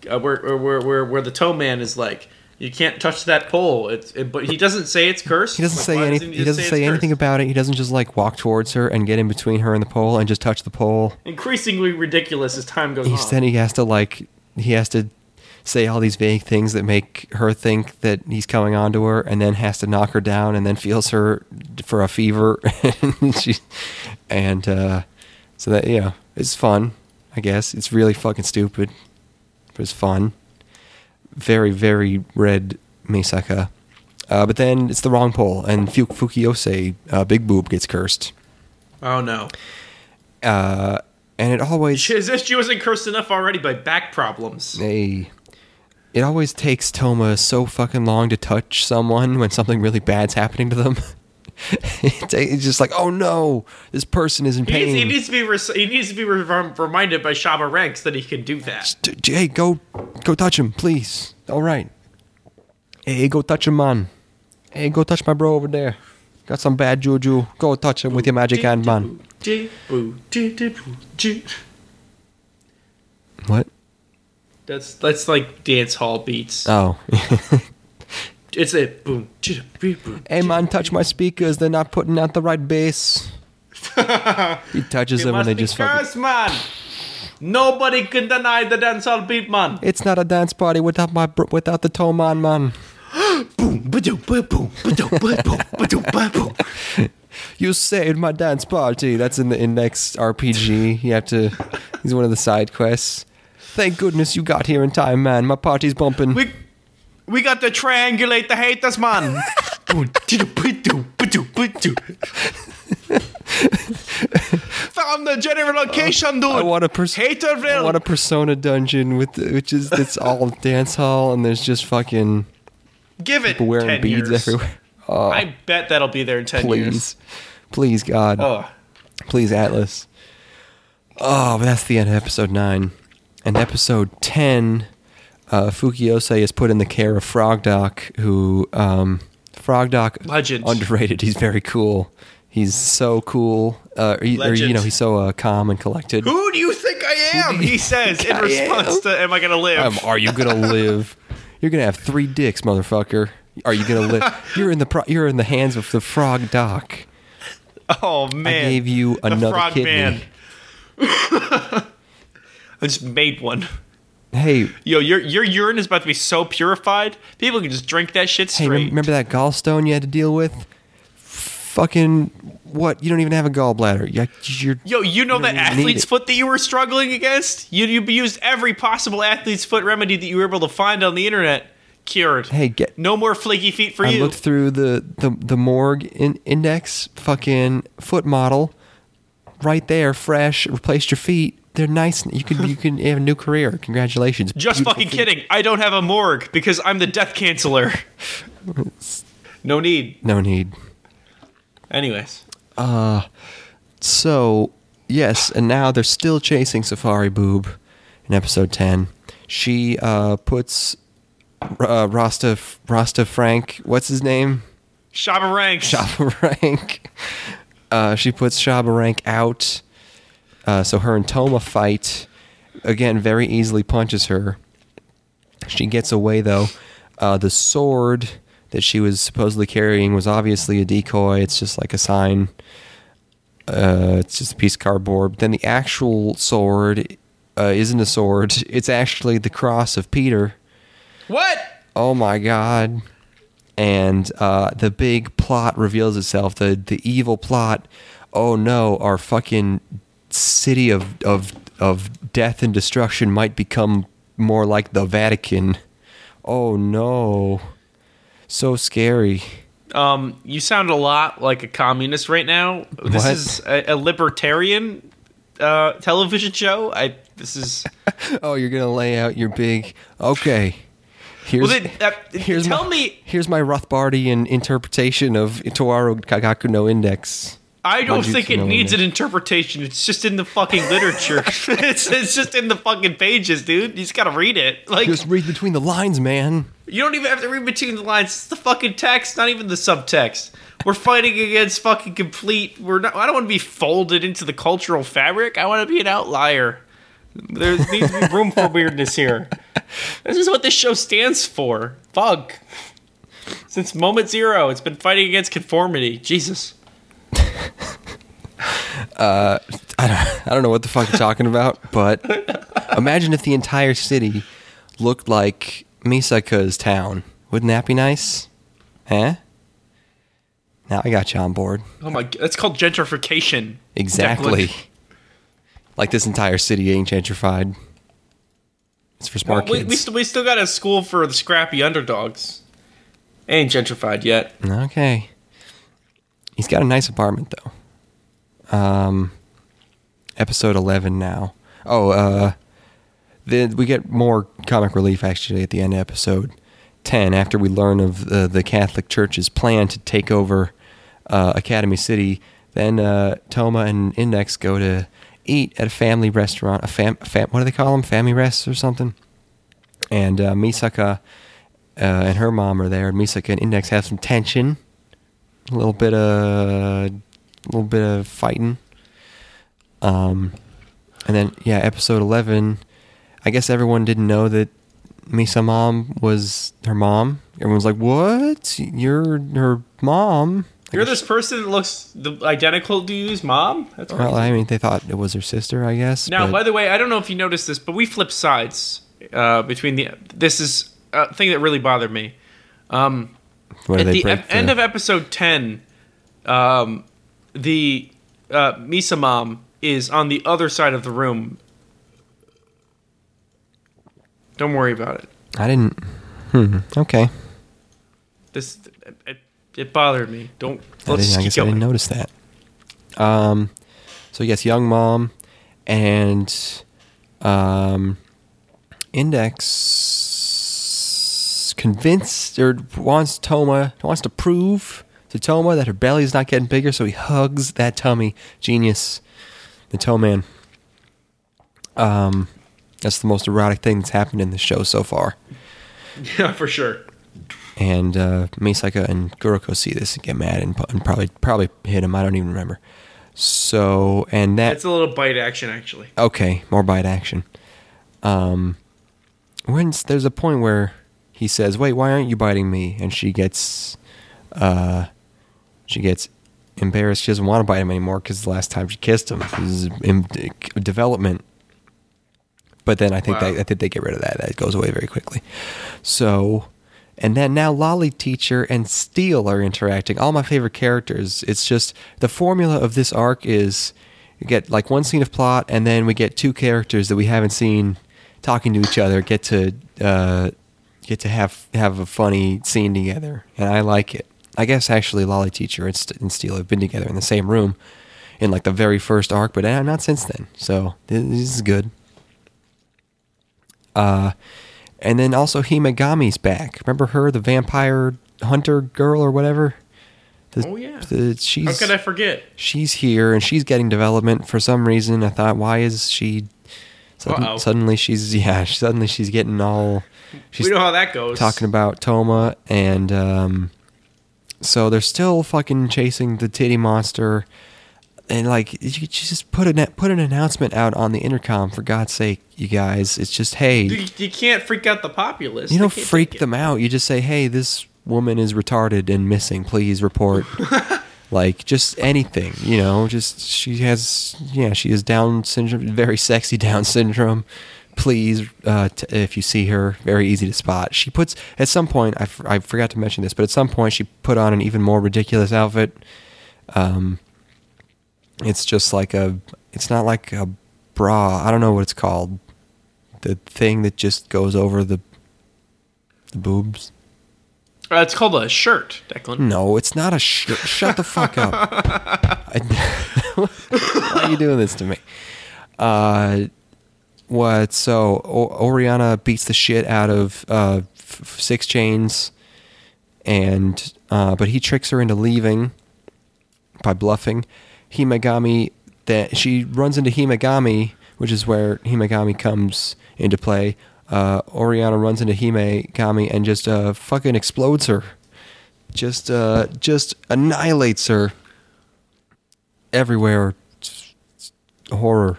uh, where, where, where, where the toe man is like, "You can't touch that pole." It's, it, but he doesn't say it's cursed. He doesn't Like, say anything. just He doesn't it's say anything cursed? about it. He doesn't just like walk towards her and get in between her and the pole and just touch the pole. Increasingly ridiculous as time goes He's on. then he has to like he has to say all these vague things that make her think that he's coming on to her, and then has to knock her down, and then feels her for a fever, and she and uh, so that yeah, it's fun. I guess it's really fucking stupid, it's fun. Very very red Misaka. Uh, but then it's the wrong pole, and Fu- Fukiyose, uh, Big Boob, gets cursed. oh no. Uh, and it always She, as if she wasn't cursed enough already by back problems. they it always takes Toma so fucking long to touch someone when something really bad's happening to them. It- it's just like, oh no, this person is in He needs, he needs to be res- he needs to be re- reminded by Shabba Ranks that he can do that. D- hey, go, go touch him, please. All right. Hey, go touch him, man. Hey, go touch my bro over there. Got some bad juju. Go touch him with your magic hand, man. What? That's that's like dance hall beats. Oh. It's a boom. boom. hey, man, touch my speakers. They're not putting out the right bass. he touches You them and they just fucking. cursed, man. Nobody can deny the dance hall beat, man. It's not a dance party without my br- without the toe man, man. Boom, ba-doom, ba-boom, ba-doom, ba-boom, ba-doom, ba-boom. You saved my dance party. That's in the in next RPG. You have to. He's one of the side quests. Thank goodness you got here in time, man. My party's bumping. We we got to triangulate the haters, man. Found the general location, dude. I want a pers- I want a Persona dungeon with which is it's all dance hall and there's just fucking Give it people wearing 10 beads years. everywhere. Oh, I bet that'll be there in 10 years. please, please, God, Oh. please, Atlus. Oh, but that's the end of episode nine, and episode ten. Uh, Fukiyose is put in the care of Frog Doc, who um, Frog Doc Legend. underrated. He's very cool. He's so cool. Uh, or, he- or, you know, he's so uh, calm and collected. Who do you think I am? He says in I response am? to, Am I going to live? Um, are you gonna live? You're gonna have three dicks, motherfucker. Are you gonna live? You're in the pro- you're in the hands of the frog doc. oh, man. I gave you The another frog kidney. man. I just made one. Hey, Yo, your your urine is about to be so purified. People can just drink that shit hey, straight. remember that gallstone you had to deal with? Fucking what? You don't even have a gallbladder. You- You're Yo, you know You that don't even need athlete's foot that you were struggling against? You you used every possible athlete's foot remedy that you were able to find on the internet. Cured. hey, get. No more flaky feet for I you. looked through the the the morgue in, index fucking foot model, right there, fresh. Replaced your feet. They're nice. You can you can have a new career. Congratulations. Just Beautiful fucking feet. kidding. I don't have a morgue because I'm the death canceller. no need. No need. Anyways. Uh so, yes, and now they're still chasing Safari Boob in episode 10. She uh, puts uh, Rasta, Rasta Frank, what's his name? Shabba ranks. Shabba Rank. Uh, she puts Shabba Rank out. Uh, so her and Toma fight. Again, very easily punches her. She gets away though. Uh, the sword that she was supposedly carrying was obviously a decoy. It's just like a sign. Uh, it's just a piece of cardboard. But then the actual sword uh, isn't a sword. It's actually the cross of Peter. What? Oh my god. And uh, the big plot reveals itself. The the evil plot. Oh no, our fucking city of of of death and destruction might become more like the Vatican. Oh no. So scary. Um, you sound a lot like a communist right now. This What? is a, a libertarian uh, television show. I this is Oh, you're gonna lay out your big. Okay. Here's, well. Then, uh, here's tell my, me. Here's my Rothbardian interpretation of Toaru Kagaku no Index. I don't Manjutsu think it no needs an interpretation. It's just in the fucking literature. it's, it's just in the fucking pages, dude. You just gotta read it. Like Just read between the lines, man. you don't even have to read between the lines. It's the fucking text, not even the subtext. We're fighting against fucking complete. We're not. I don't want to be folded into the cultural fabric. I want to be an outlier. There needs to be room for weirdness here. This is what this show stands for. Fuck. Since moment zero, it's been fighting against conformity. Jesus. Uh, I don't, I don't know what the fuck you're talking about, but imagine if the entire city looked like Misaka's town. Wouldn't that be nice? Huh? Now I got you on board. Oh my. That's called gentrification. Exactly. Declan. Like this entire city ain't gentrified. It's for smart we, kids. we, still, we still got a school for the scrappy underdogs. Ain't gentrified yet. Okay. He's got a nice apartment though. Um episode 11 now. Oh, uh the, we get more comic relief actually at the end of episode 10 after we learn of the, Catholic Church's plan to take over uh, Academy City. Then uh, Toma and Index go to eat at a family restaurant. A fam, fam what do they call them? Family rest or something. And uh, Misaka uh, and her mom are there. Misaka and Index have some tension, a little bit of, a little bit of fighting. Um, and then yeah, episode eleven. I guess everyone didn't know that Misa mom was her mom. Everyone's like, "What? You're her mom?" You're this person that looks the, identical to you's mom? That's Well, crazy. I mean, they thought it was her sister, I guess. Now, but- by the way, I don't know if you noticed this, but we flip sides uh, between the. This is a thing that really bothered me. Um, at the break end of episode 10, um, the uh, Misa mom is on the other side of the room. Don't worry about it. I didn't. Hmm. Okay. This it, it bothered me. Don't I, let's didn't, I guess keep I didn't notice that. Um, So yes, young mom and um, Index convinced or wants Toma wants to prove to Toma that her belly is not getting bigger, so he hugs that tummy. Genius, the toe man. Um, that's the most erotic thing that's happened in the show so far. Yeah, for sure. And uh, Misaka and Kuroko see this and get mad and, and probably probably hit him. I don't even remember. So and that It's a little bite action, actually. okay, more bite action. Um, when there's a point where he says, "Wait, why aren't you biting me?" and she gets, uh, she gets embarrassed. She doesn't want to bite him anymore because the last time she kissed him is in development. But then I think Wow. that I think they get rid of that. That goes away very quickly. So, and then now Lolly Teacher and Stiyl are interacting. All my favorite characters. It's just the formula of this arc is you get like one scene of plot, and then we get two characters that we haven't seen talking to each other get to uh, get to have have a funny scene together, and I like it. I guess actually Lolly Teacher and, St- and Stiyl have been together in the same room in like the very first arc, but uh, not since then. So this, this is good. Uh, and then also Himegami's back. Remember her, the vampire hunter girl or whatever? The- Oh, yeah. the- she's How could I forget? she's here and she's getting development for some reason. I thought, why is she? Sudden, suddenly she's yeah. Suddenly she's getting all. She's we know how that goes. talking about Toma and um, so they're still fucking chasing the titty monster. And like, you just put an put an announcement out on the intercom for God's sake, you guys. It's just hey, You, you can't freak out the populace. you don't freak them out. You just say, "Hey, this woman is retarded and missing. Please report." like just anything, you know. Just she has, yeah, she has Down syndrome, very sexy Down syndrome. Please, uh, t- if you see her, very easy to spot. She puts at some point. I, f- I forgot to mention this, but at some point she put on an even more ridiculous outfit. Um, it's just like a. It's not like a bra. I don't know what it's called. The thing that just goes over the the boobs. Uh, it's called a shirt, Declan. No, it's not a shirt. Shut the fuck up. I, why are you doing this to me? Uh, what? So o- Oriana beats the shit out of uh, f- Six Chains, and uh, but he tricks her into leaving by bluffing. Himegami that she runs into Himegami, which is where Himegami comes into play. Uh, Oriana runs into Himegami and just uh, fucking explodes her, just uh, just annihilates her everywhere. Horror.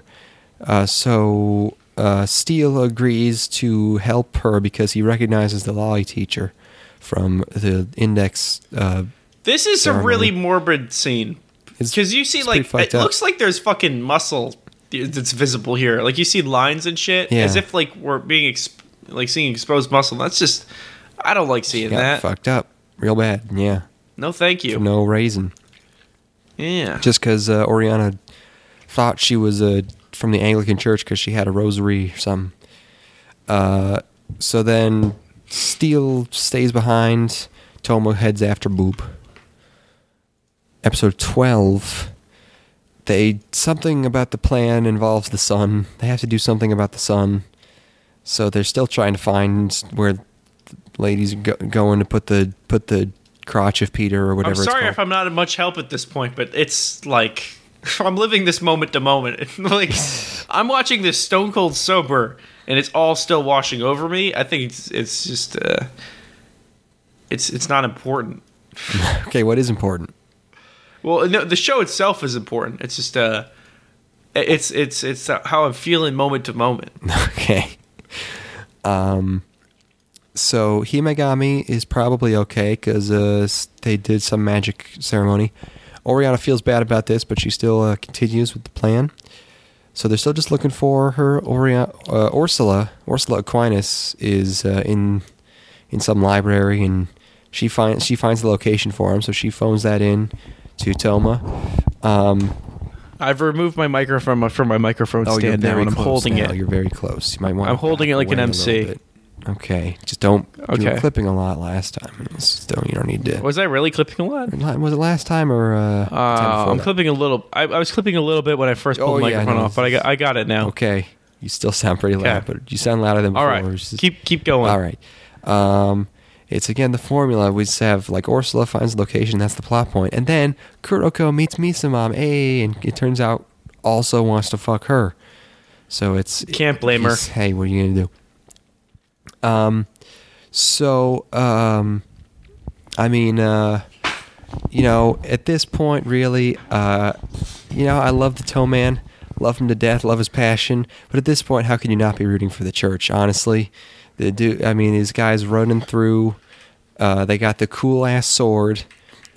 Uh, so uh, Stiyl agrees to help her because he recognizes the Lolly teacher from the Index. Uh, This is a really morbid scene because you see, like, it up. looks like there's fucking muscle that's visible here. Like you see lines and shit, Yeah. as if like we're being exp- like seeing exposed muscle. That's just, I don't like seeing that. fucked up real bad. Yeah, No, thank you. for no reason. Yeah, just because uh, Oriana thought she was uh, from the Anglican Church because she had a rosary or something. Uh, so then Stiyl stays behind. Toma heads after Boop. Episode twelve. They something about the plan involves the sun. They have to do something about the sun. So they're still trying to find where the ladies go- going to put the put the crotch of Peter or whatever. I'm sorry if I'm not of much help at this point, but it's like I'm living this moment to moment. like I'm watching this Stone Cold sober, and it's all still washing over me. I think it's it's just uh, it's it's not important. Okay, what is important? Well, no, the show itself is important. It's just uh, it's it's it's how I'm feeling moment to moment. Okay. Um, so Himegami is probably okay because uh, they did some magic ceremony. Oriana feels bad about this, but she still uh, continues with the plan. So they're still just looking for her. Oriana, uh, Ursula, Ursula Aquinas is uh, in in some library, and she finds she finds the location for him. So she phones that in to Toma. Um, I've removed my microphone from my microphone oh, stand now, and I'm holding now. it. You're very close. You might want. I'm holding it like an MC. Okay, just don't. You were Okay. clipping a lot last time. Just don't you don't need to. Was I really clipping a lot? Was it last time or uh, Uh, I'm clipping a little. I, I was clipping a little bit when I first pulled Oh, the yeah, microphone know. off, but I got, I got it now. Okay, you still sound pretty loud, Okay. but you sound louder than before. right, which is- keep keep going. All right. Um, it's again the formula. We just have like Ursula finds the location. That's the plot point, and then Kuroko meets Misamam. Hey, and it turns out also wants to fuck her. So it's Can't blame her. Hey, what are you gonna do? Um, so um, I mean, uh, you know, at this point, really, uh, you know, I love the toe man, love him to death, love his passion. But at this point, how can you not be rooting for the church? Honestly, the dude. I mean, these guys running through. Uh, they got the cool ass sword.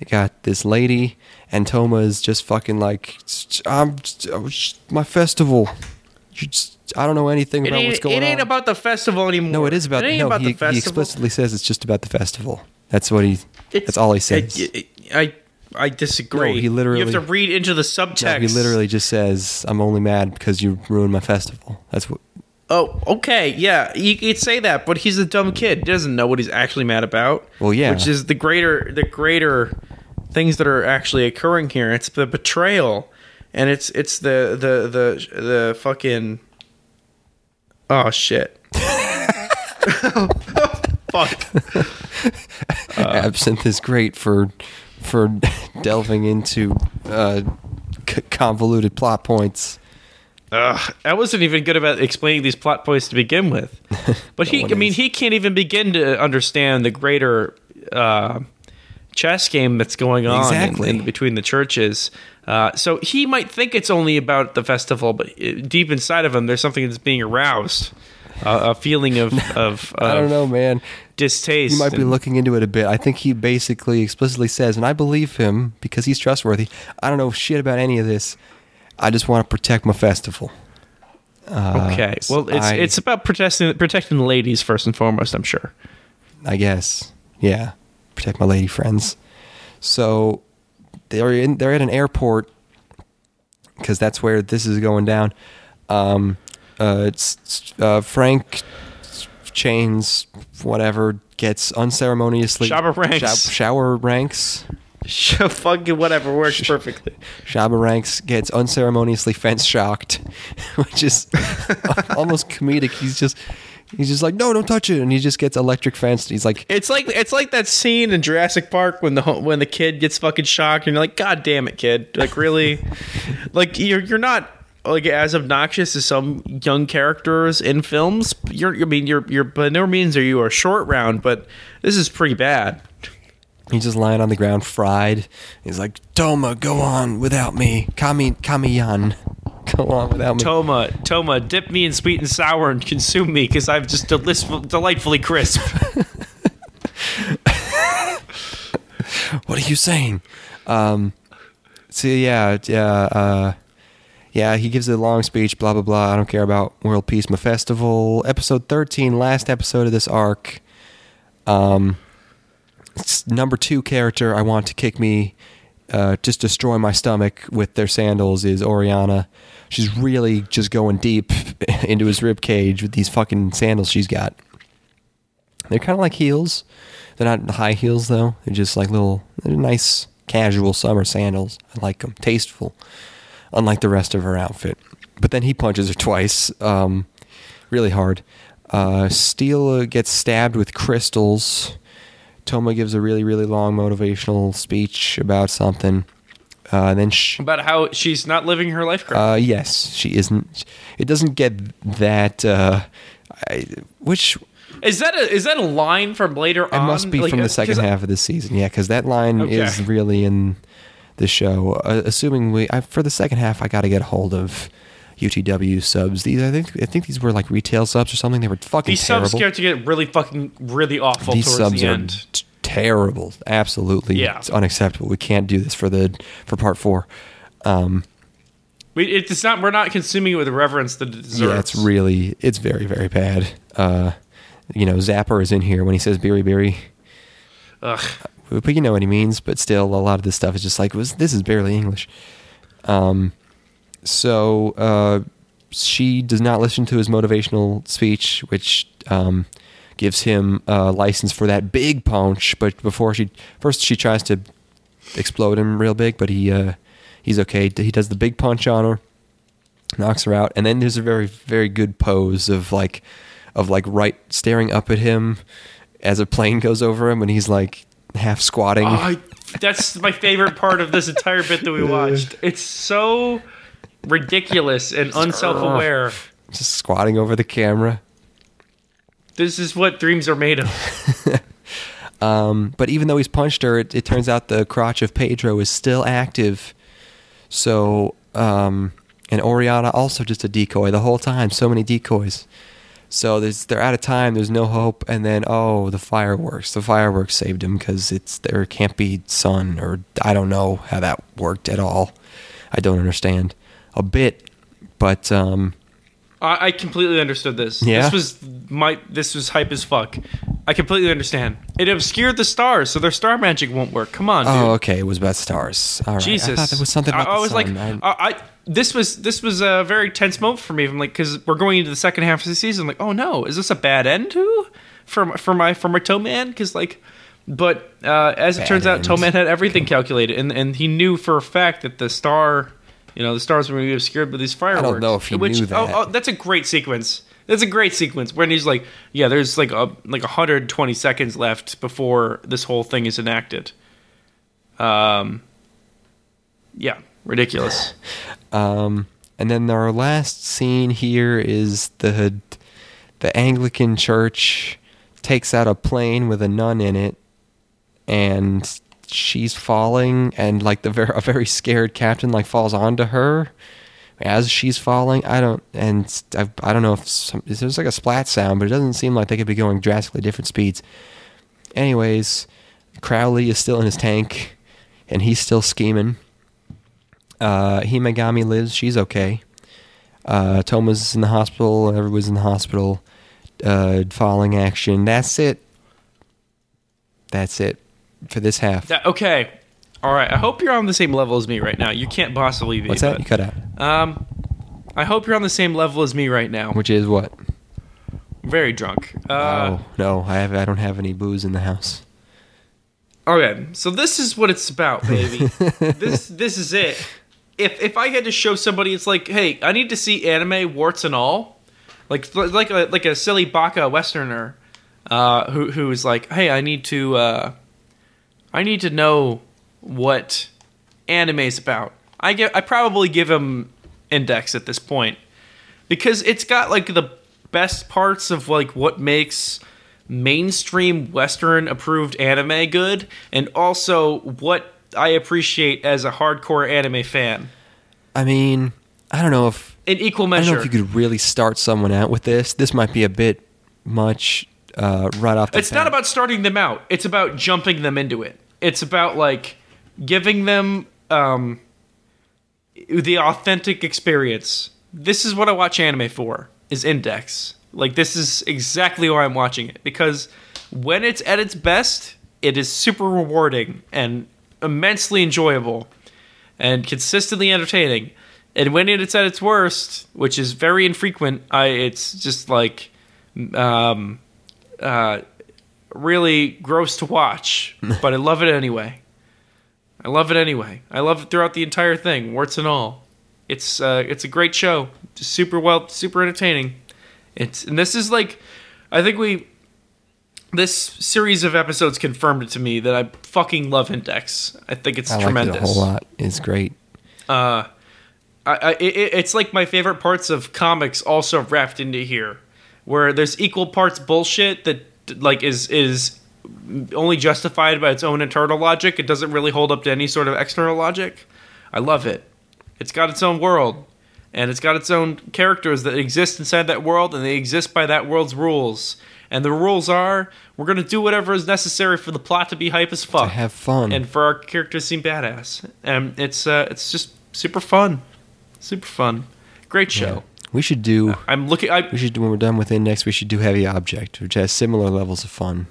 They got this lady, and Toma is just fucking like, I'm my festival. You just, I don't know anything about what's going on. it ain't on. about the festival anymore. no, it is about. It no, about he, the festival. he explicitly says it's just about the festival. That's what he. It's- that's all he says. I, I, I disagree. No, he literally- You have to read into the No, subtext. he literally just says, "I'm only mad because you ruined my festival." That's what. Oh, okay, yeah, you could say that, but he's a dumb kid. He doesn't know what he's actually mad about. Well, yeah. which is the greater, the greater things that are actually occurring here. It's the betrayal, and it's it's the the the the fucking. Oh shit! Fuck. Uh. Absinthe is great for for delving into uh, c- convoluted plot points. Ugh, I wasn't even good about explaining these plot points to begin with. But he, I one mean, he can't even begin to understand the greater uh, chess game that's going on in- in, between the churches. Uh, so he might think it's only about the festival, but deep inside of him, there's something that's being aroused. Uh, a feeling of, of, I don't know, man. distaste. You might be looking into it a bit. I think he basically explicitly says, and I believe him because he's trustworthy. I don't know shit about any of this. I just want to protect my festival. Uh, Okay, well, it's I- it's about protecting protecting the ladies first and foremost. I'm sure. I guess. Yeah. Protect my lady friends. So they're in they're at an airport because that's where this is going down. Um uh it's uh Frank Chains whatever gets unceremoniously shower ranks. Shower ranks. Fucking whatever works perfectly. Shabba Ranks gets unceremoniously fence shocked, which is almost comedic. He's just he's just like, no, don't touch it, and he just gets electric fenced. He's like, It's like it's like that scene in Jurassic Park when the ho- when the kid gets fucking shocked and you're like, God damn it, kid! Like really, like you're you're not like as obnoxious as some young characters in films. You're I mean you're you're by no means are you a short round, but this is pretty bad. He's just lying on the ground, fried. He's like, Toma, go on without me. Kami, Kamiyan, go on without me. Toma, Toma, dip me in sweet and sour and consume me because I'm just delis- delightfully crisp. what are you saying? Um, so yeah, yeah, uh, yeah. He gives a long speech. Blah blah blah. I don't care about world peace. My festival. Episode thirteen, last episode of this arc. Um, number two character. I want to kick me, uh, just destroy my stomach with their sandals. Is Oriana. She's really just going deep into his rib cage with these fucking sandals she's got. They're kind of like heels. They're not high heels though. They're just like little, nice casual summer sandals. I like them. Tasteful, unlike the rest of her outfit. But then he punches her twice, um, really hard. Uh, Stiyl uh, gets stabbed with crystals. Toma gives a really, really long motivational speech about something. Uh, and then sh- About how she's not living her life correctly. uh, yes, she isn't. It doesn't get that. Uh, I, which is that a is that a line from later It on? It must be Like, from uh, the second half of the season. Yeah, because that line Okay. is really in the show. Uh, assuming we I, for the second half, I got to get hold of UTW subs. These I think I think these were like retail subs or something. They were fucking These terrible. subs start to get really fucking really awful these towards subs the are end. t- terrible. Absolutely, Yeah. it's unacceptable. We can't do this for the for part four. Um, We, it's not. We're not consuming it with reverence that it deserves. yeah, it's really it's very very bad. Uh, you know, Zapper is in here when he says "Beery Beery." Ugh. but you know what he means. But still, a lot of this stuff is just like was this is barely English. Um, so uh, she does not listen to his motivational speech, which um, gives him a license for that big punch. But before she first she tries to explode him real big, but he uh, he's okay. He does the big punch on her, knocks her out, and then there's a very very good pose of like of like right staring up at him as a plane goes over him, and he's like half squatting. Oh, I, that's my favorite part of this entire bit that we watched. It's so ridiculous and unself-aware. just squatting over the camera. This is what dreams are made of. Um, but even though he's punched her, it, it turns out the crotch of Pedro is still active. So, um, and Oriana also just a decoy the whole time. So many decoys. So there's, they're out of time. There's no hope. And then oh, the fireworks. The fireworks saved him because it's there can't be sun or I don't know how that worked at all. I don't understand a bit, but um, I, I completely understood this. Yeah? This was my. This was hype as fuck. I completely understand. It obscured the stars, so their star magic won't work. Come on, dude. oh okay, it was about stars. All right, Jesus, I thought there was something about I, I was like, sun. I- I, I this was this was a very tense moment for me. I'm like, because we're going into the second half of the season. I'm like, oh no, is this a bad end too for for my for my Toma? Because like, but uh, as it Bad turns out, end. Toma had everything calculated, and and he knew for a fact that the star, you know, the stars were going to be obscured by these fireworks. I don't know if he which, knew that. Oh, oh, that's a great sequence. That's a great sequence when he's like, yeah, there's like a like 120 seconds left before this whole thing is enacted. Um, yeah, ridiculous. Um, and then our last scene here is the the Anglican church takes out a plane with a nun in it, and she's falling, and like the very, a very scared captain like falls onto her as she's falling. I don't and I, I don't know if some, there's like a splat sound, but it doesn't seem like they could be going drastically different speeds. Anyways, Crowley is still in his tank, and he's still scheming. Uh, Himegami lives. She's okay. Uh, Toma's in the hospital. Everybody's in the hospital. Uh, falling action. That's it. That's it for this half. That, okay. All right. I hope you're on the same level as me right now. You can't possibly be. What's that? You cut out. Um, I hope you're on the same level as me right now. Which is what? Very drunk. Uh, oh no, I have. I don't have any booze in the house. Okay, so this is what it's about, baby. this this is it. If if I had to show somebody, it's like, hey, I need to see anime warts and all, like like a like a silly baka westerner, uh, who who is like, hey, I need to uh, I need to know what anime is about. I get I probably give him index at this point because it's got like the best parts of like what makes mainstream western approved anime good and also what I appreciate as a hardcore anime fan I mean, I don't know if in equal measure. I don't know if you could really start someone out with this. This might be a bit much uh, right off the it's bat. not about starting them out. It's about jumping them into it. It's about like giving them um, the authentic experience. This is what I watch anime for. Is Index. Like this is exactly why I'm watching it because when it's at its best, it is super rewarding and immensely enjoyable and consistently entertaining. And when it's at its worst, which is very infrequent, I it's just like um, uh, really gross to watch, but I love it anyway. I love it anyway. I love it throughout the entire thing, warts and all. It's uh, it's a great show, just super well, super entertaining. It's and this is like, I think we, this series of episodes confirmed it to me that I fucking love Index. I think it's I like tremendous. it a whole lot. It's great. Uh, I, I, it, it's like my favorite parts of comics also wrapped into here, where there's equal parts bullshit that like is is only justified by its own internal logic. It doesn't really hold up to any sort of external logic. I love it. It's got its own world, and it's got its own characters that exist inside that world, and they exist by that world's rules. And the rules are we're gonna do whatever is necessary for the plot to be hype as fuck To have fun. and for our characters to seem badass. And it's uh, it's just super fun, super fun, great show. We should do. I'm looking. I We should do when we're done with Index. We should do Heavy Object, which has similar levels of fun.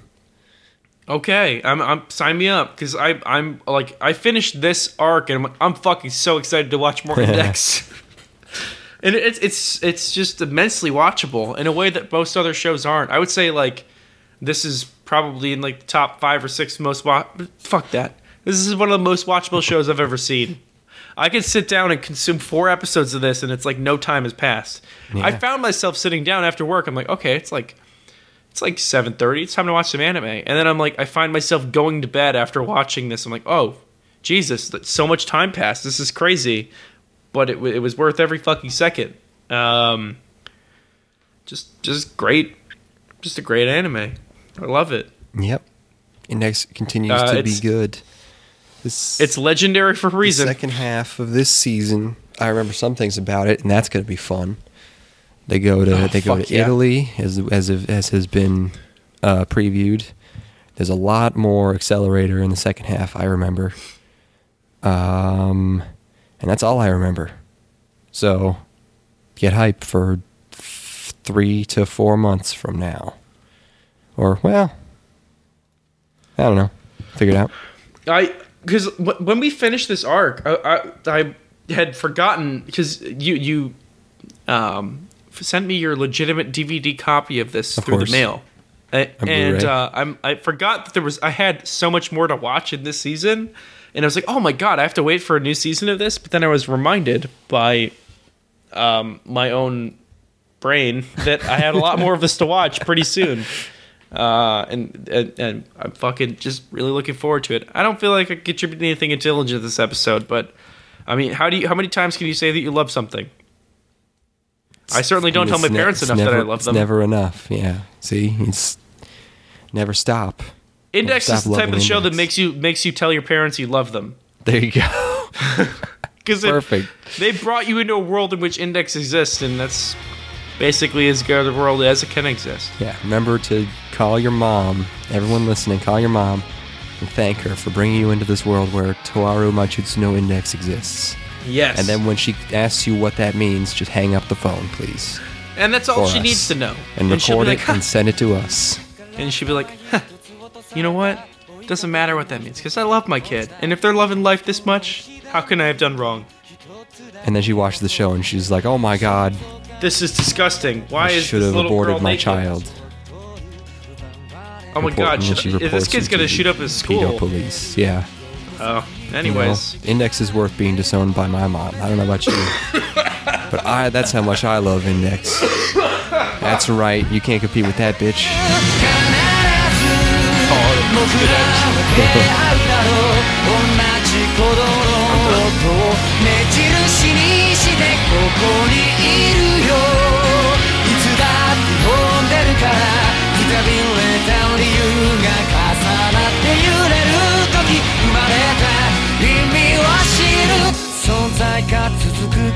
okay. I'm I'm sign me up because I I'm like I finished this arc and I'm, I'm fucking so excited to watch more Index. and it's it's it's just immensely watchable in a way that most other shows aren't. I would say like this is probably in like the top five or six most wa- fuck that. This is one of the most watchable shows I've ever seen. I could sit down and consume four episodes of this, and it's like no time has passed. I found myself sitting down after work. I'm like, okay, it's like it's like 7:30. It's time to watch some anime, and then I'm like, I find myself going to bed after watching this. I'm like, oh, Jesus, so much time passed. This is crazy, but it, it was worth every fucking second. Um, just just great, just a great anime. I love it. Yep. Index continues Uh, to be good. This It's legendary for a the reason. second half of this season. I remember some things about it, and that's going to be fun. They go to Oh, they go to yeah. Italy as as as has been uh, previewed. There's a lot more accelerator in the second half. I remember, um, and that's all I remember. So, get hype for th- three to four months from now, or well, I don't know. Figure it out. I because w- when we finished this arc, I, I, I had forgotten because you you um, sent me your legitimate DVD copy of this Of through course. the mail, A and uh, I'm I forgot that there was I had so much more to watch in this season, and I was like, oh my god, I have to wait for a new season of this. But then I was reminded by um, my own brain that I had a lot more of this to watch pretty soon. Uh, and, and and I'm fucking just really looking forward to it. I don't feel like I contributed anything intelligent to this episode, but I mean, how do you? How many times can you say that you love something? I certainly don't tell my ne- parents enough that I never- love it's them. never enough. Yeah. See, it's never stop. Index Stop is the type of loving show that makes you makes you tell your parents you love them There you go. because Perfect. they brought you into a world in which Index exists, and that's basically as good a world as it can exist. Yeah. Remember to call your mom. Everyone listening, call your mom and thank her for bringing you into this world where Toaru Majutsu no Index exists. Yes, And then when she asks you what that means, just hang up the phone, please, and that's all she us. needs to know. and she'll record be it "Huh." and send it to us. and she'd be like, huh, you know what? Doesn't matter what that means because I love my kid, and if they're loving life this much, how can I have done wrong? And then she watches the show and she's like, "Oh my god, This is disgusting. Why I is should this have little girl aborted my naked? child." Oh my Report- god! and then Should, she if this reports kid's it gonna to shoot up his Pedo school. police. Yeah. Oh, You know, anyways, Index is worth being disowned by my mom. I don't know about you, but I that's how much I love Index. That's right. You can't compete with that bitch. 僕らは出会うだろう同じ鼓動の音を目印にしてここに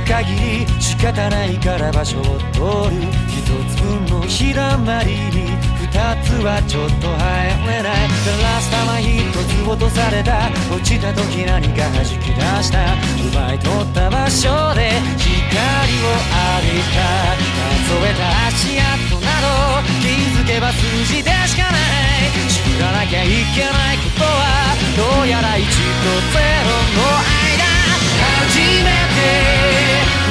限り仕方ないから場所を取る。一つ分の日だまりに二つはちょっと入れない。ラスタは一つ落とされた。落ちた時何か弾き出した奪い取った場所で光を浴びた。数えた足跡など気づけば数字でしかない。知らなきゃいけないことはどうやら1と0の間初めて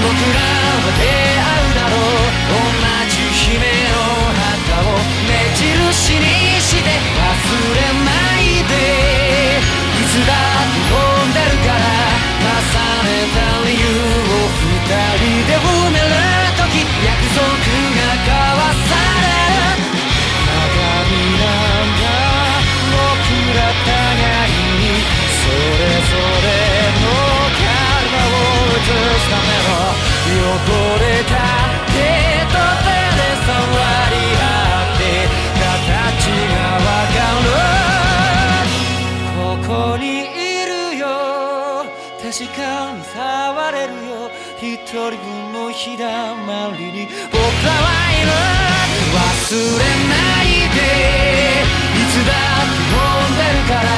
僕らは出会うだろう。同じ姫の旗を目印にして忘れないで。いつだって飛んでるから。重ねた理由を二人で埋める時。約束。人分の日だまりに僕らはいる。忘れないで。いつだって飛んでるから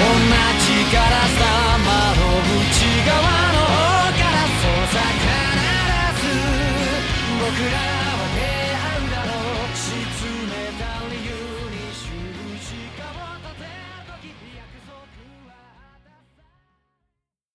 同じガラス玉の内側の方から。そうさ必ず僕ら